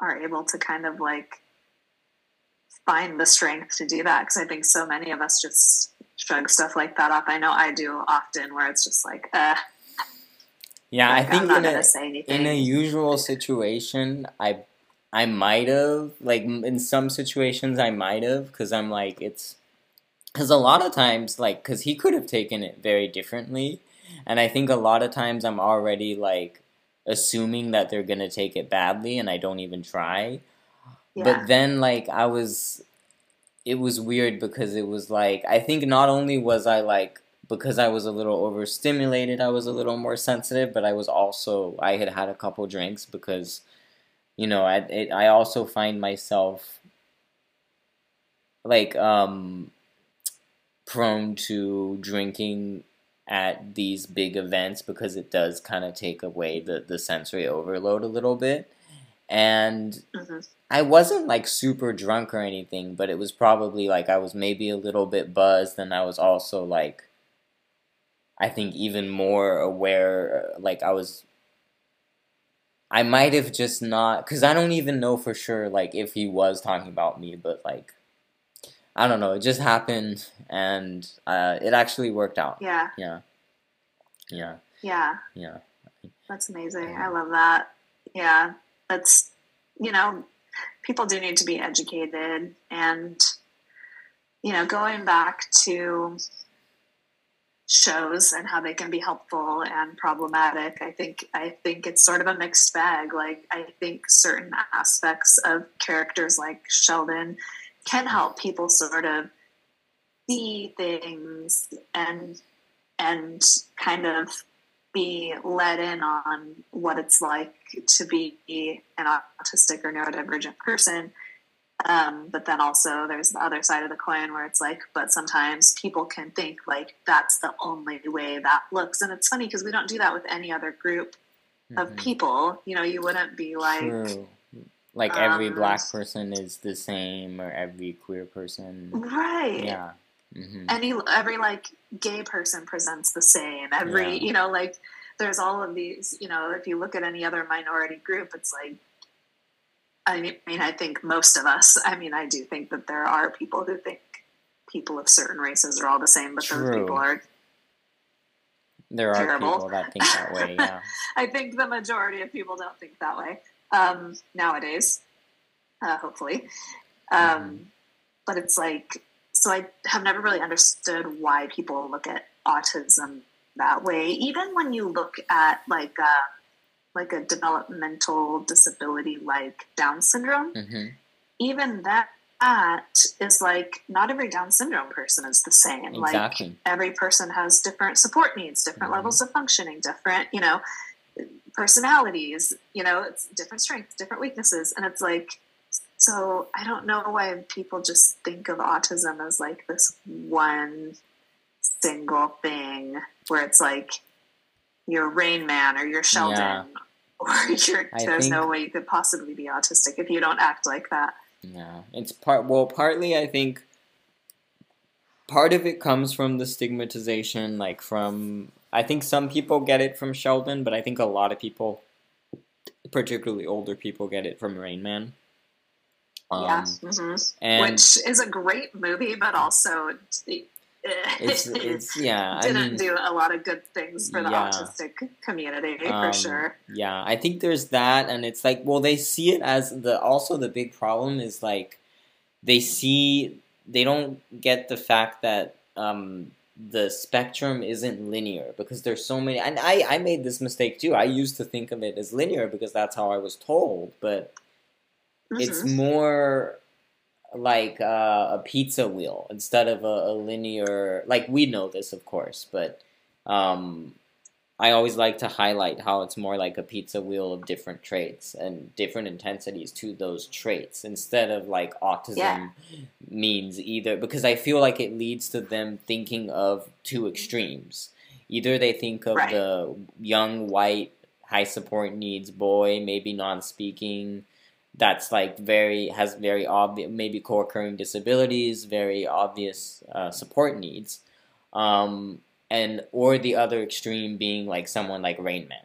are able to kind of like find the strength to do that because I think so many of us just shrug stuff like that off. I know I do often, where it's just like, uh, Yeah, Like, I think I'm not in gonna a, say anything. in a usual situation, I I might have like in some situations I might have because I'm like it's because a lot of times like because he could have taken it very differently, and I think a lot of times I'm already like assuming that they're gonna take it badly, and I don't even try. yeah. But then like I was it was weird because it was like I think not only was I like because I was a little overstimulated, I was a little more sensitive, but I was also I had had a couple drinks because you know, I it, I also find myself like um prone to drinking at these big events because it does kind of take away the the sensory overload a little bit. And Mhm. I wasn't like super drunk or anything, but it was probably like I was maybe a little bit buzzed, and I was also like, I think even more aware. Like I was, I might have just not, because I don't even know for sure like if he was talking about me, but like, I don't know. It just happened, and uh, it actually worked out. yeah, Yeah, yeah, yeah. yeah. That's amazing. I love that. Yeah, that's you know, people do need to be educated, and you know, going back to shows and how they can be helpful and problematic. I think I think it's sort of a mixed bag. Like I think certain aspects of characters like Sheldon can help people sort of see things and and kind of be let in on what it's like to be an autistic or neurodivergent person. Um, but then also there's the other side of the coin where it's like, but sometimes people can think like that's the only way that looks. And it's funny because we don't do that with any other group of Mhm. people. You know, you wouldn't be like, True. Like every um, black person is the same, or every queer person. right. Yeah. Hmm any every like gay person presents the same every Yeah. you know like there's all of these you know if you look at any other minority group it's like I mean, I think most of us i mean i do think that there are people who think people of certain races are all the same but those people are There are terrible. people that think that way. Yeah. i think the majority of people don't think that way um, nowadays uh, hopefully um, Mhm. but it's like so i have never really understood why people look at autism that way even when you look at like a like a developmental disability like down syndrome hmm even that that is like not every down syndrome person is the same like Exactly. every person has different support needs different Mhm. levels of functioning different you know personalities you know it's different strengths different weaknesses and it's like so i don't know why people just think of autism as like this one single thing where it's like you're rain man or you're sheldon Yeah. or you're I there's no way you could possibly be autistic if you don't act like that Yeah. It's part. Well, partly I think. Part of it comes from the stigmatization, like from. I think some people get it from Sheldon, but I think a lot of people, particularly older people, get it from Rain Man. Um, yeah mhm. and which is a great movie, but also it's it's yeah. Didn't mean, do a lot of good things for the Yeah. autistic community Um, for sure. Yeah, I think there's that, and it's like, well, they see it as the also the big problem is like they see they don't get the fact that um, the spectrum isn't linear because there's so many. And I I made this mistake too. I used to think of it as linear because that's how I was told, but it's Mhm. more like uh, a pizza wheel instead of a, a linear like we know this of course but um, i always like to highlight how it's more like a pizza wheel of different traits and different intensities to those traits instead of like autism Yeah. means either because i feel like it leads to them thinking of two extremes either they think of Right. the young white high support needs boy maybe non-speaking that's like very has very obvious maybe co-occurring disabilities very obvious uh, support needs um, and or the other extreme being like someone like rain man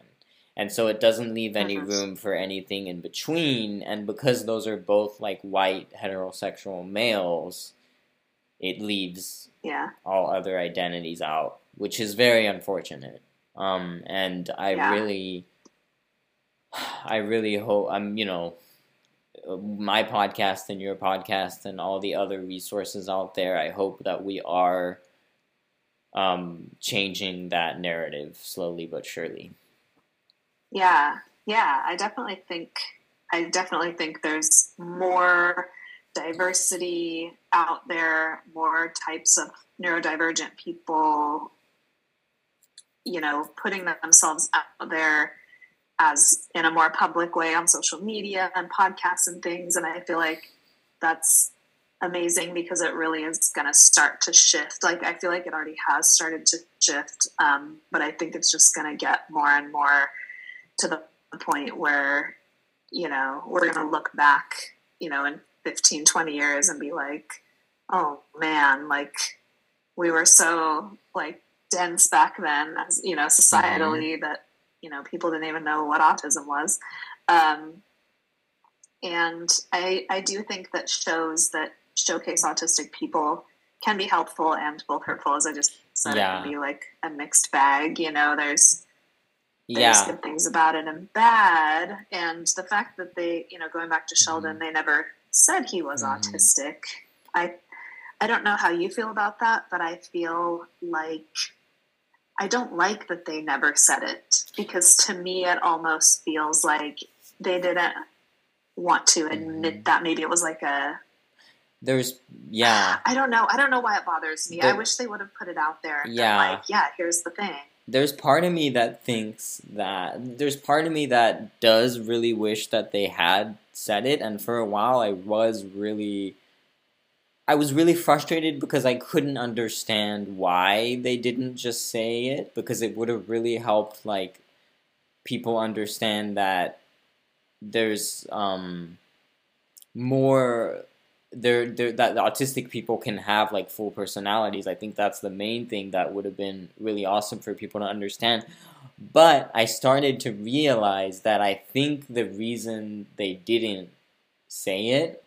and so it doesn't leave any Mhm. room for anything in between and because those are both like white heterosexual males it leaves Yeah, all other identities out which is very unfortunate Um, and I Yeah. really, I really hope I'm, you know, my podcast and your podcast and all the other resources out there. I hope that we are um, changing that narrative slowly but surely. Yeah, yeah, I definitely think I definitely think there's more diversity out there, more types of neurodivergent people, you know, putting themselves out there as in a more public way on social media and podcasts and things. And I feel like that's amazing because it really is going to start to shift. Like, I feel like it already has started to shift, um, but I think it's just going to get more and more to the point where, you know, we're going to look back, you know, in 15, 20 years and be like, oh man, like we were so like dense back then, as you know, societally that you know people didn't even know what autism was. Um, and I I do think that shows that showcase autistic people can be helpful and both hurtful, as I just said. It can be like a mixed bag. You know, there's there's Yeah, good things about it and bad. And the fact that they, you know, going back to Sheldon, they never said he was Mhm. autistic. I I don't know how you feel about that, but I feel like I don't like that they never said it because to me it almost feels like they didn't want to admit Mhm. that maybe it was like a there's yeah. I don't know. I don't know why it bothers me. I wish they would have put it out there. Yeah. like, yeah, here's the thing. there's part of me that thinks that there's part of me that does really wish that they had said it and for a while I was really I was really frustrated because I couldn't understand why they didn't just say it because it would have really helped like people understand that there's um more there there that the autistic people can have like full personalities. I think that's the main thing that would have been really awesome for people to understand. But I started to realize that I think the reason they didn't say it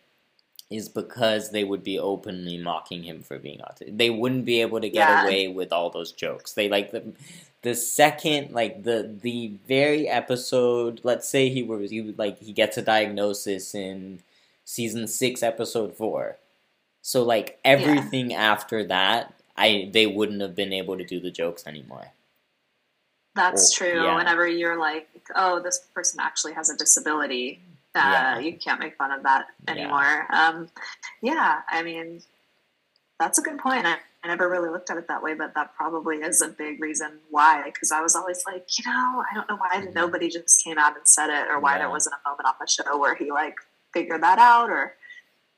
is because they would be openly mocking him for being autistic. They wouldn't be able to get Yeah. away with all those jokes. They like the the second like the the very episode, let's say he was he would, like he gets a diagnosis in season 6 episode 4. So like everything after that, I they wouldn't have been able to do the jokes anymore. That's true. yeah. Whenever you're like, oh, this person actually has a disability, uh, Yeah. you can't make fun of that Yeah. anymore. Um, yeah, I mean, that's a good point. I, I never really looked at it that way, but that probably is a big reason why. Because I was always like, you know, I don't know why Mhm. nobody just came out and said it, or why Yeah. there wasn't a moment on the show where he like figured that out, or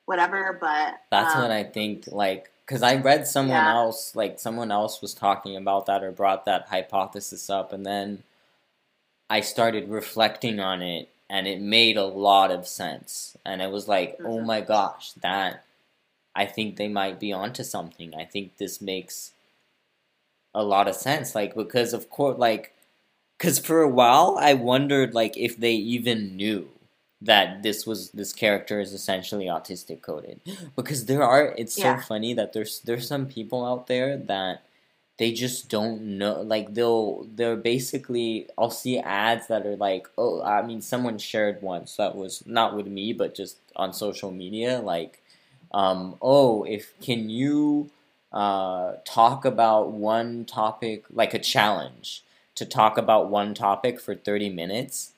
whatever. But That's um, what I think. Like, because I read someone Yeah. else, like someone else was talking about that or brought that hypothesis up, and then I started reflecting on it, and it made a lot of sense. And it was like, oh Mhm. my gosh, that I think they might be onto something. I think this makes a lot of sense. Like, because of course, like, because for a while I wondered, like, if they even knew that this was this character is essentially autistic coded because there are it's so funny that there's there's some people out there that they just don't know like they'll they're basically I'll see ads that are like oh I mean someone shared once that was not with me but just on social media like um oh if can you uh talk about one topic like a challenge to talk about one topic for 30 minutes?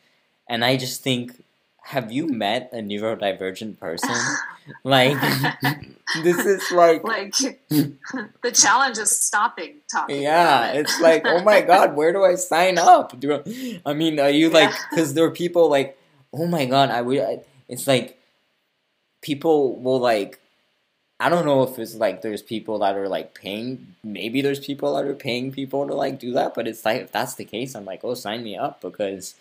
And I just think have you met a neurodivergent person? Like this is like like the challenge is stopping talking. yeah, it. it's like, oh my god, where do I sign up? Do I, I mean, are you like, because there are people like, oh my god, I would. It's like people will like, I don't know if it's like there's people that are like paying. Maybe there's people that are paying people to like do that, but it's like if that's the case, I'm like, oh, sign me up because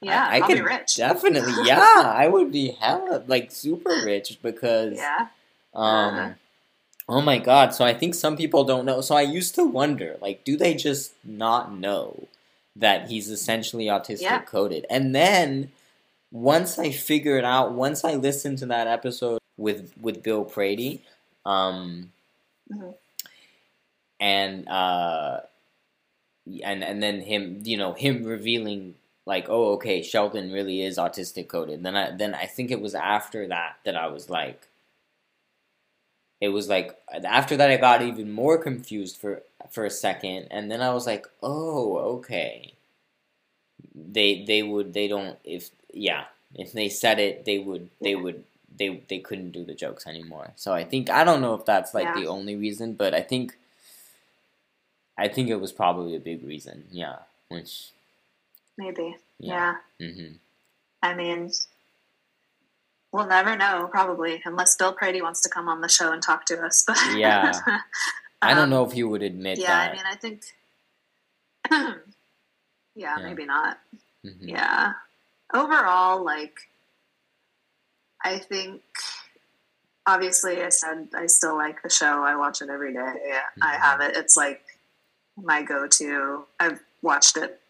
yeah, I, I could be rich. definitely, yeah, I would be hella like super rich because Yeah. Um, Uh-huh. oh my god! So I think some people don't know. So I used to wonder, like, do they just not know that he's essentially autistic Yeah. coded? And then once I figured out, once I listened to that episode with with Bill Prady, um, Mhm. and uh, and and then him, you know, him revealing like, oh, okay, Sheldon really is autistic coded. Then I then I think it was after that that I was like, it was like after that I got even more confused for for a second, and then I was like, oh, okay. They they would they don't if yeah if they said it they would they would they they couldn't do the jokes anymore. So I think I don't know if that's like Yeah. the only reason, but I think I think it was probably a big reason. Yeah, which Maybe. Yeah. Yeah. hmm I mean, we'll never know, probably, unless Bill Prady wants to come on the show and talk to us. But Yeah. I don't Um, know if he would admit Yeah, that. I mean, I think. yeah, Yeah. maybe not. Mhm. Yeah. Overall, like, I think. Obviously, I said I still like the show. I watch it every day. I Mhm. have it. It's like my go-to. I've watched it.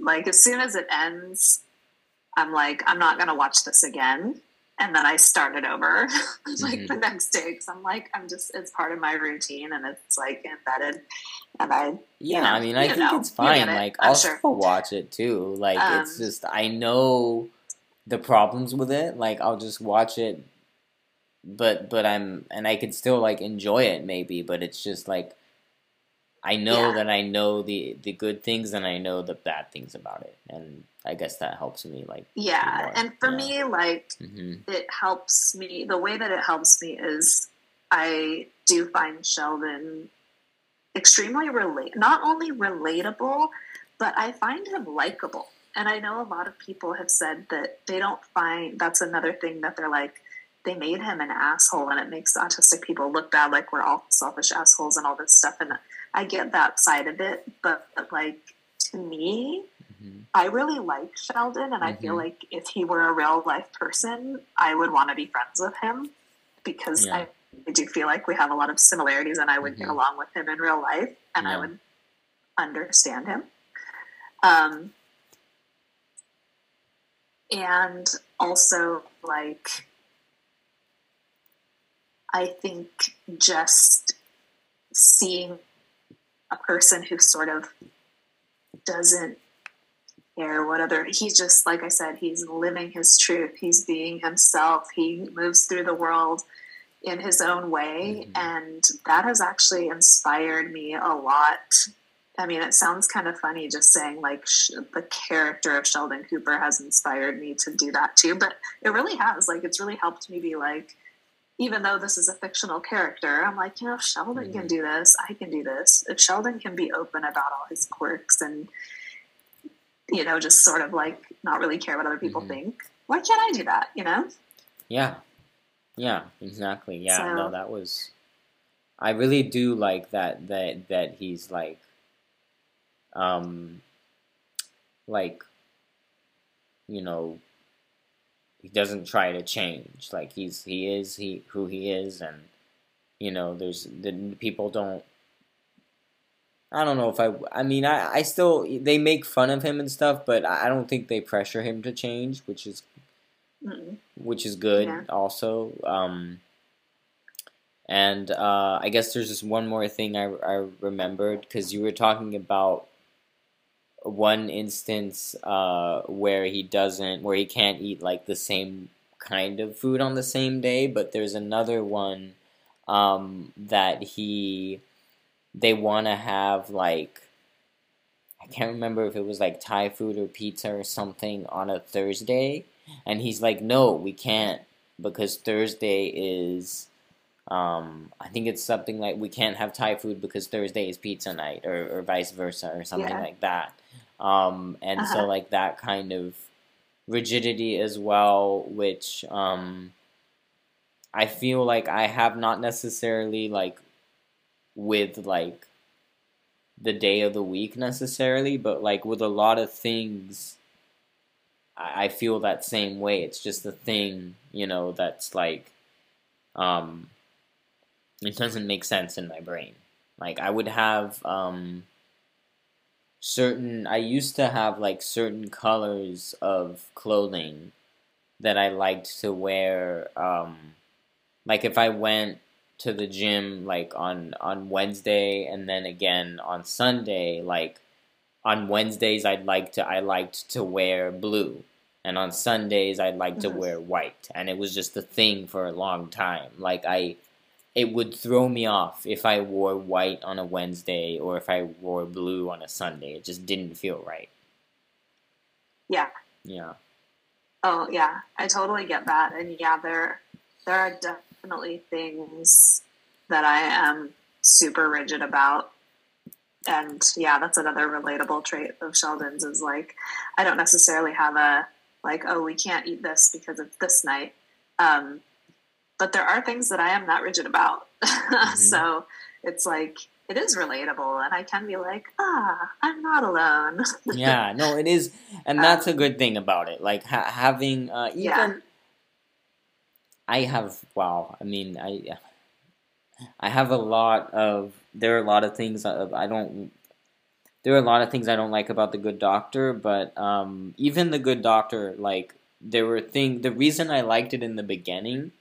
Like as soon as it ends, I'm like, I'm not gonna watch this again. And then I start it over like Mhm. the next day because I'm like, I'm just. It's part of my routine and it's like embedded. And I Yeah, you know, I mean, I think know, it's fine. it, Like, I'm I'll sure. still watch it too. Like, it's Um, just I know the problems with it. Like, I'll just watch it, but but I'm and I could still like enjoy it maybe. But it's just like I know Yeah. that I know the the good things and I know the bad things about it, and I guess that helps me. Like, yeah. And for yeah. me, like hmm it helps me the way that it helps me is i do find sheldon extremely relate not only relatable but i find him likable and i know a lot of people have said that they don't find that's another thing that they're like they made him an asshole and it makes autistic people look bad like we're all selfish assholes and all this stuff and i get that side of it but like to me hmm I really like Sheldon, and I feel Mhm. like if he were a real life person, I would want to be friends with him because Yeah. I, I do feel like we have a lot of similarities, and I would get Mhm. along with him in real life, and I would understand him. Um, and also, like, I think just seeing a person who sort of doesn't care what other he's just like i said he's living his truth he's being himself he moves through the world in his own way Mhm. and that has actually inspired me a lot i mean it sounds kind of funny just saying like sh- the character of sheldon cooper has inspired me to do that too but it really has like it's really helped me be like even though this is a fictional character, I'm like, you know, if Sheldon can Mhm. do this, I can do this. If Sheldon can be open about all his quirks and, you know, just sort of like not really care what other people Mhm. think, why can't I do that? You know? Yeah. Yeah, exactly. Yeah, So- no, that was I really do like that that that he's like um like you know he doesn't try to change. Like he's he is he who he is and you know, there's the people don't I don't know if I I mean I I still they make fun of him and stuff, but I don't think they pressure him to change, which is Mm-mm. which is good Yeah. also. Um, and uh, I guess there's just one more thing I, I remembered because you were talking about one instance uh, where he doesn't, where he can't eat like the same kind of food on the same day, but there's another one um, that he, they want to have like, I can't remember if it was like Thai food or pizza or something on a Thursday and he's like, "No, we can't because Thursday is." Um, I think it's something like we can't have Thai food because Thursday is pizza night, or, or vice versa, or something Yeah. like that. Um, and so Uh-huh. like that kind of rigidity as well, which um, I feel like I have not necessarily like with like the day of the week necessarily, but like with a lot of things I I feel that same way. It's just a thing, you know, that's like, um, it doesn't make sense in my brain. Like I would have um, certain. I used to have like certain colors of clothing that I liked to wear. Um, like if I went to the gym like on on Wednesday and then again on Sunday, like on Wednesdays I'd like to I liked to wear blue and on Sundays I'd like mm-hmm. to wear white. And it was just a thing for a long time. Like I it would throw me off if I wore white on a Wednesday or if I wore blue on a Sunday. It just didn't feel right. Yeah. Yeah. Oh yeah. I totally get that. And yeah there there are definitely things that I am super rigid about and yeah, that's another relatable trait of Sheldon's is like, I don't necessarily have a like, oh, we can't eat this because it's this night. Um, but there are things that I am not rigid about. Mm-hmm. so it's like, it is relatable and I can be like, ah, I'm not alone. yeah, no, it is. And that's um, a good thing about it. Like ha- having, uh, even, yeah. I have, wow, I mean, I, I have a lot of there are a lot of things I don't there are a lot of things I don't like about the Good Doctor, but um, even the Good Doctor, like there were things. The reason I liked it in the beginning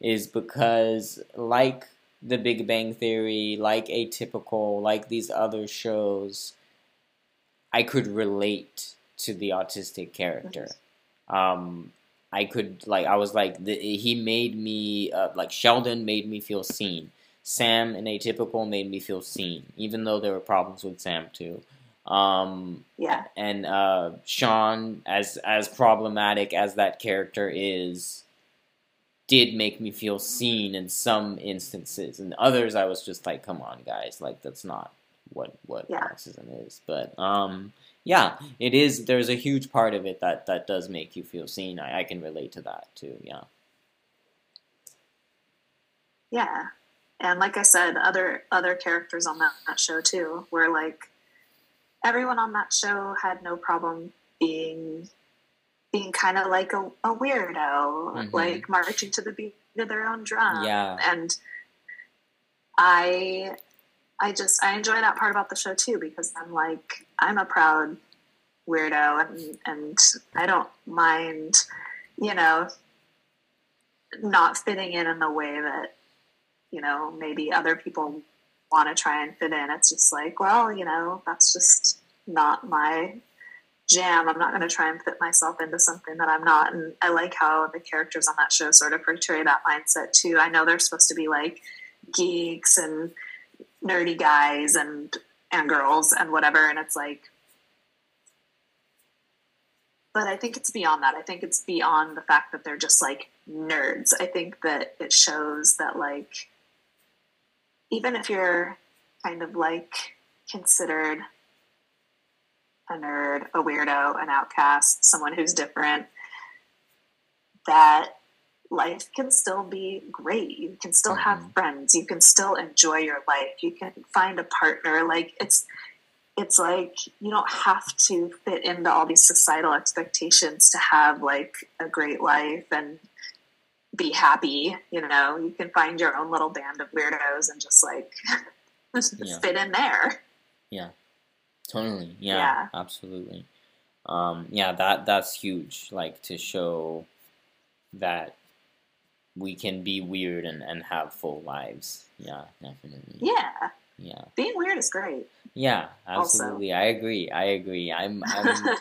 is because, like the Big Bang Theory, like Atypical, like these other shows, I could relate to the autistic character. Um, I could like I was like the, he made me uh, like Sheldon made me feel seen. Sam and Atypical made me feel seen, even though there were problems with Sam too. Um, yeah. And uh, Sean, as as problematic as that character is, did make me feel seen in some instances. and others, I was just like, "Come on, guys! Like that's not what what yeah. Marxism is." But um, yeah, it is. There's a huge part of it that that does make you feel seen. I, I can relate to that too. Yeah. Yeah, and like I said, other other characters on that, that show too, were like everyone on that show had no problem being being kind of like a, a weirdo, mm-hmm. like marching to the beat of their own drum. Yeah, and I I just I enjoy that part about the show too because I'm like I'm a proud weirdo and and I don't mind you know not fitting in in the way that you know, maybe other people want to try and fit in. It's just like, well, you know, that's just not my jam. I'm not going to try and fit myself into something that I'm not. And I like how the characters on that show sort of portray that mindset too. I know they're supposed to be like geeks and nerdy guys and and girls and whatever and it's like but I think it's beyond that. I think it's beyond the fact that they're just like nerds. I think that it shows that like even if you're kind of like considered a nerd, a weirdo, an outcast, someone who's different, that life can still be great. You can still have mm-hmm. friends. You can still enjoy your life. You can find a partner. Like it's it's like you don't have to fit into all these societal expectations to have like a great life and be happy. You know, you can find your own little band of weirdos and just like yeah. fit in there. Yeah, totally. Yeah, yeah. absolutely. Um, yeah, that that's huge. Like to show that we can be weird and, and have full lives. Yeah, definitely. Yeah. Yeah. Being weird is great. Yeah, absolutely. Also. I agree. I agree. I'm, I'm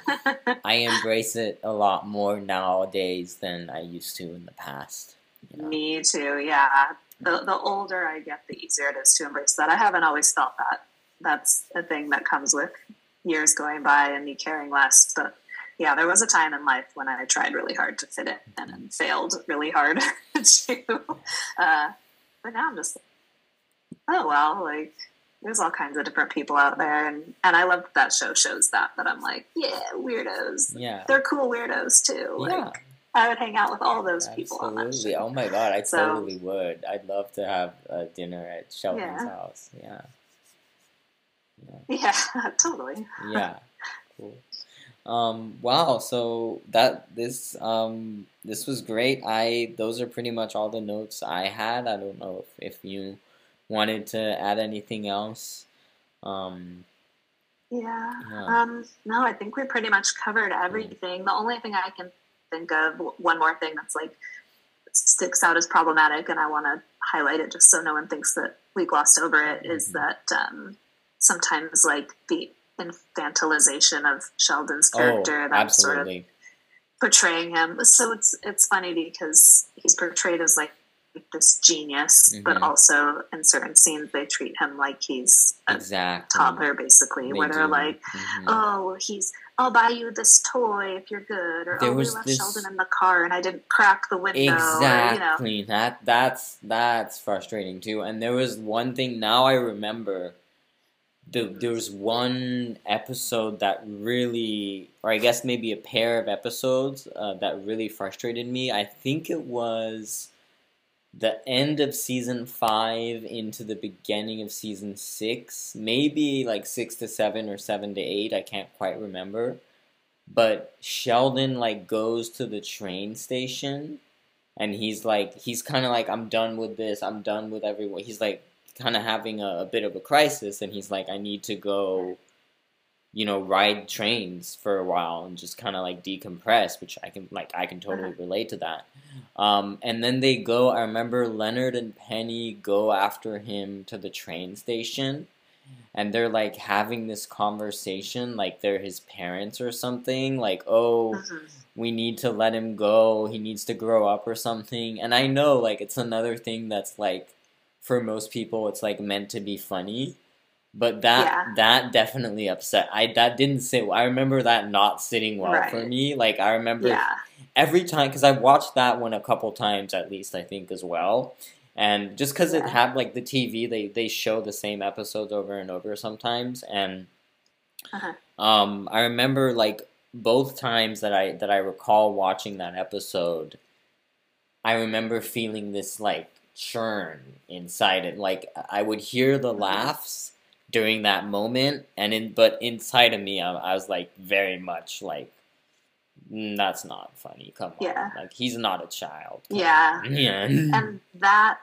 I embrace it a lot more nowadays than I used to in the past. You know? Me too. Yeah. The the older I get, the easier it is to embrace that. I haven't always felt that. That's a thing that comes with years going by and me caring less. But yeah, there was a time in life when I tried really hard to fit in and failed really hard to. Uh, but now I'm just, oh well, like there's all kinds of different people out there and and I love that, show shows that that I'm like yeah weirdos yeah they're cool weirdos too yeah. like I would hang out with all those Absolutely. people show. oh my god I so, totally would I'd love to have a dinner at Sheldon's yeah. house yeah. yeah yeah totally yeah cool um wow so that this um this was great I those are pretty much all the notes I had I don't know if, if you wanted to add anything else? Um, yeah. yeah. Um, no, I think we pretty much covered everything. The only thing I can think of, one more thing that's like sticks out as problematic, and I want to highlight it just so no one thinks that we glossed over it, mm-hmm. is that um, sometimes like the infantilization of Sheldon's Oh, character that's sort of portraying him. So it's it's funny because he's portrayed as like this genius, but Mhm. also in certain scenes they treat him like he's a Exactly. toddler, basically, They where they're like, Mhm. "Oh, he's I'll buy you this toy if you're good," or There "Oh, we left this- Sheldon in the car and I didn't crack the window," or, you know. Exactly. That that's that's frustrating too. And there was one thing now I remember. The, there was one episode that really, or I guess maybe a pair of episodes uh, that really frustrated me. I think it was the end of season five into the beginning of season six, maybe like six to seven or seven to eight. I can't quite remember. But Sheldon like goes to the train station and he's like he's kind of like I'm done with this. I'm done with everyone. He's like kind of having a, a bit of a crisis and he's like I need to go you know ride trains for a while and just kind of like decompress which I can like I can totally relate to that. Um, and then they go I remember Leonard and Penny go after him to the train station and they're like having this conversation like they're his parents or something like oh Mhm. we need to let him go he needs to grow up or something and i know like it's another thing that's like for most people it's like meant to be funny but that Yeah. that definitely upset. I that didn't sit i remember that not sitting well for me. Like i remember Yeah, every time because I've watched that one a couple times at least I think as well, and just because it had like the TV they they show the same episodes over and over sometimes, and Uh-huh. um I remember like both times that I that I recall watching that episode, I remember feeling this like churn inside it, like I would hear the Mm-hmm. laughs during that moment, and in but inside of me I, I was like very much like. "Mm, That's not funny. Come on, Yeah. like he's not a child. Yeah. on." yeah. and that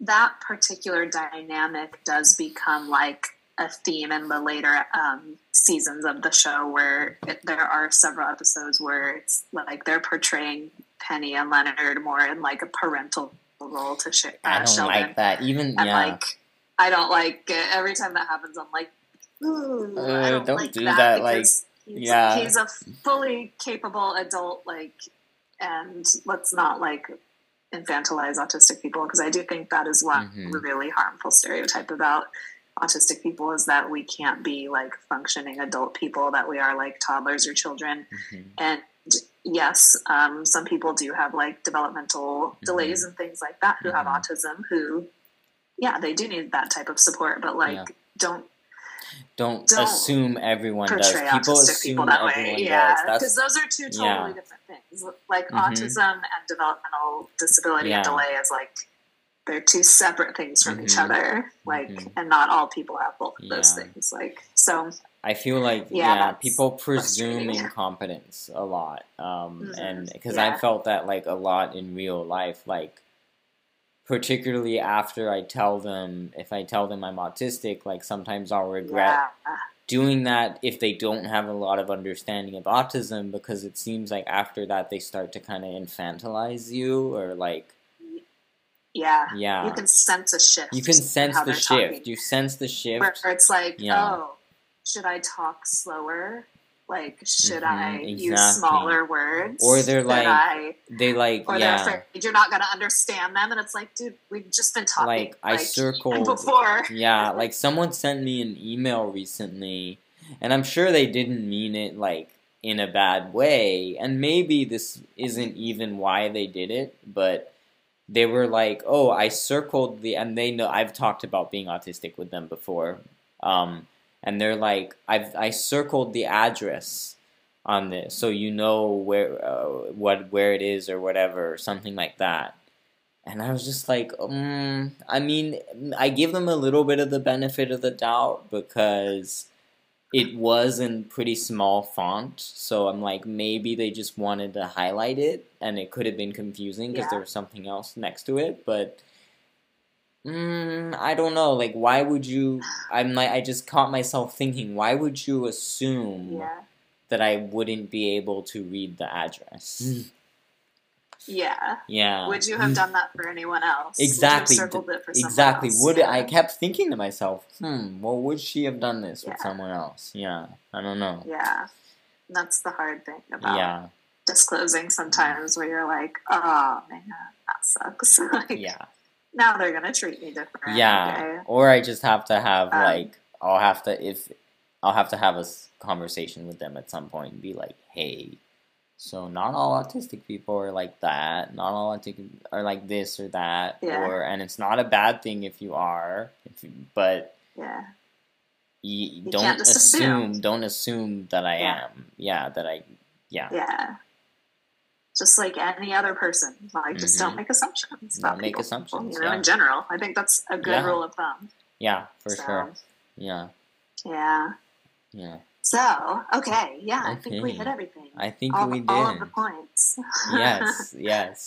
that particular dynamic does become like a theme in the later um, seasons of the show where it, there are several episodes where it's like they're portraying Penny and Leonard more in like a parental role to sh- uh, I don't Sheldon. like that. Even and yeah, like I don't like it. every time that happens. I'm like, ooh, Uh, I don't, don't like do that, that, like, he's, yeah. he's a fully capable adult, like, and let's not like infantilize autistic people because I do think that is one Mhm. really harmful stereotype about autistic people is that we can't be like functioning adult people that we are like toddlers or children Mhm. and yes um, some people do have like developmental delays and things like that who have Mhm. autism who yeah they do need that type of support but like Yeah. don't don't, don't assume everyone does. portray People autistic assume people that everyone way yeah because those are two totally yeah. different things like Mhm. autism and developmental disability and delay is like they're two separate things from each Mhm. other like Mhm. and not all people have both of those things like so I feel like Yeah, yeah, people presume incompetence a lot, um, Mhm. and because Yeah. I felt that like a lot in real life, like particularly after I tell them if I tell them I'm autistic, like sometimes I'll regret yeah doing that if they don't have a lot of understanding of autism because it seems like after that they start to kind of infantilize you or like yeah yeah you can sense a shift you can sense the shift talking. you sense the shift where it's like Yeah. oh should i talk slower? Like should Mhm, i use smaller words Or they're like- I, they like or yeah. they're afraid you're not going to understand them and it's like dude we've just been talking Like, I circled- before. Yeah, like someone sent me an email recently, and I'm sure they didn't mean it like in a bad way, and maybe this isn't even why they did it, but they were like, "Oh, I circled the," and they know I've talked about being autistic with them before, um, and they're like, "I've I circled the address." on this so you know where uh, what where it is or whatever or something like that and I was just like, um, I mean, I give them a little bit of the benefit of the doubt because it was in pretty small font. So I'm like, maybe they just wanted to highlight it and it could have been confusing because Yeah. there was something else next to it. But mm, I don't know. Like, why would you? I'm like, I just caught myself thinking, why would you assume yeah that I wouldn't be able to read the address? Yeah. Yeah. Would you have done that for anyone else? Exactly. Would you have circled it for someone exactly. else? Would yeah. I kept thinking to myself, hmm, well, would she have done this with someone else? Yeah, I don't know. Yeah. That's the hard thing about Yeah, disclosing sometimes where you're like, oh man, that sucks. like, yeah, now they're gonna treat me different. yeah. okay? Or I just have to have Um, like, I'll have to if I'll have to have a conversation with them at some point and be like, hey. So not all autistic people are like that. Not all autistic are like this or that. Yeah. Or and it's not a bad thing if you are. If you, but Yeah. you, You don't assume, assume. don't assume that I Yeah. am. Yeah, that I yeah. Yeah. Just like any other person, like just Mhm. don't make assumptions about Don't make people, assumptions, You know, yeah. in general, I think that's a good Yeah. rule of thumb. Yeah, for So, sure. Yeah, Yeah. yeah. So okay, yeah, I think we hit everything. I think all, we did all of the points. yes, yes.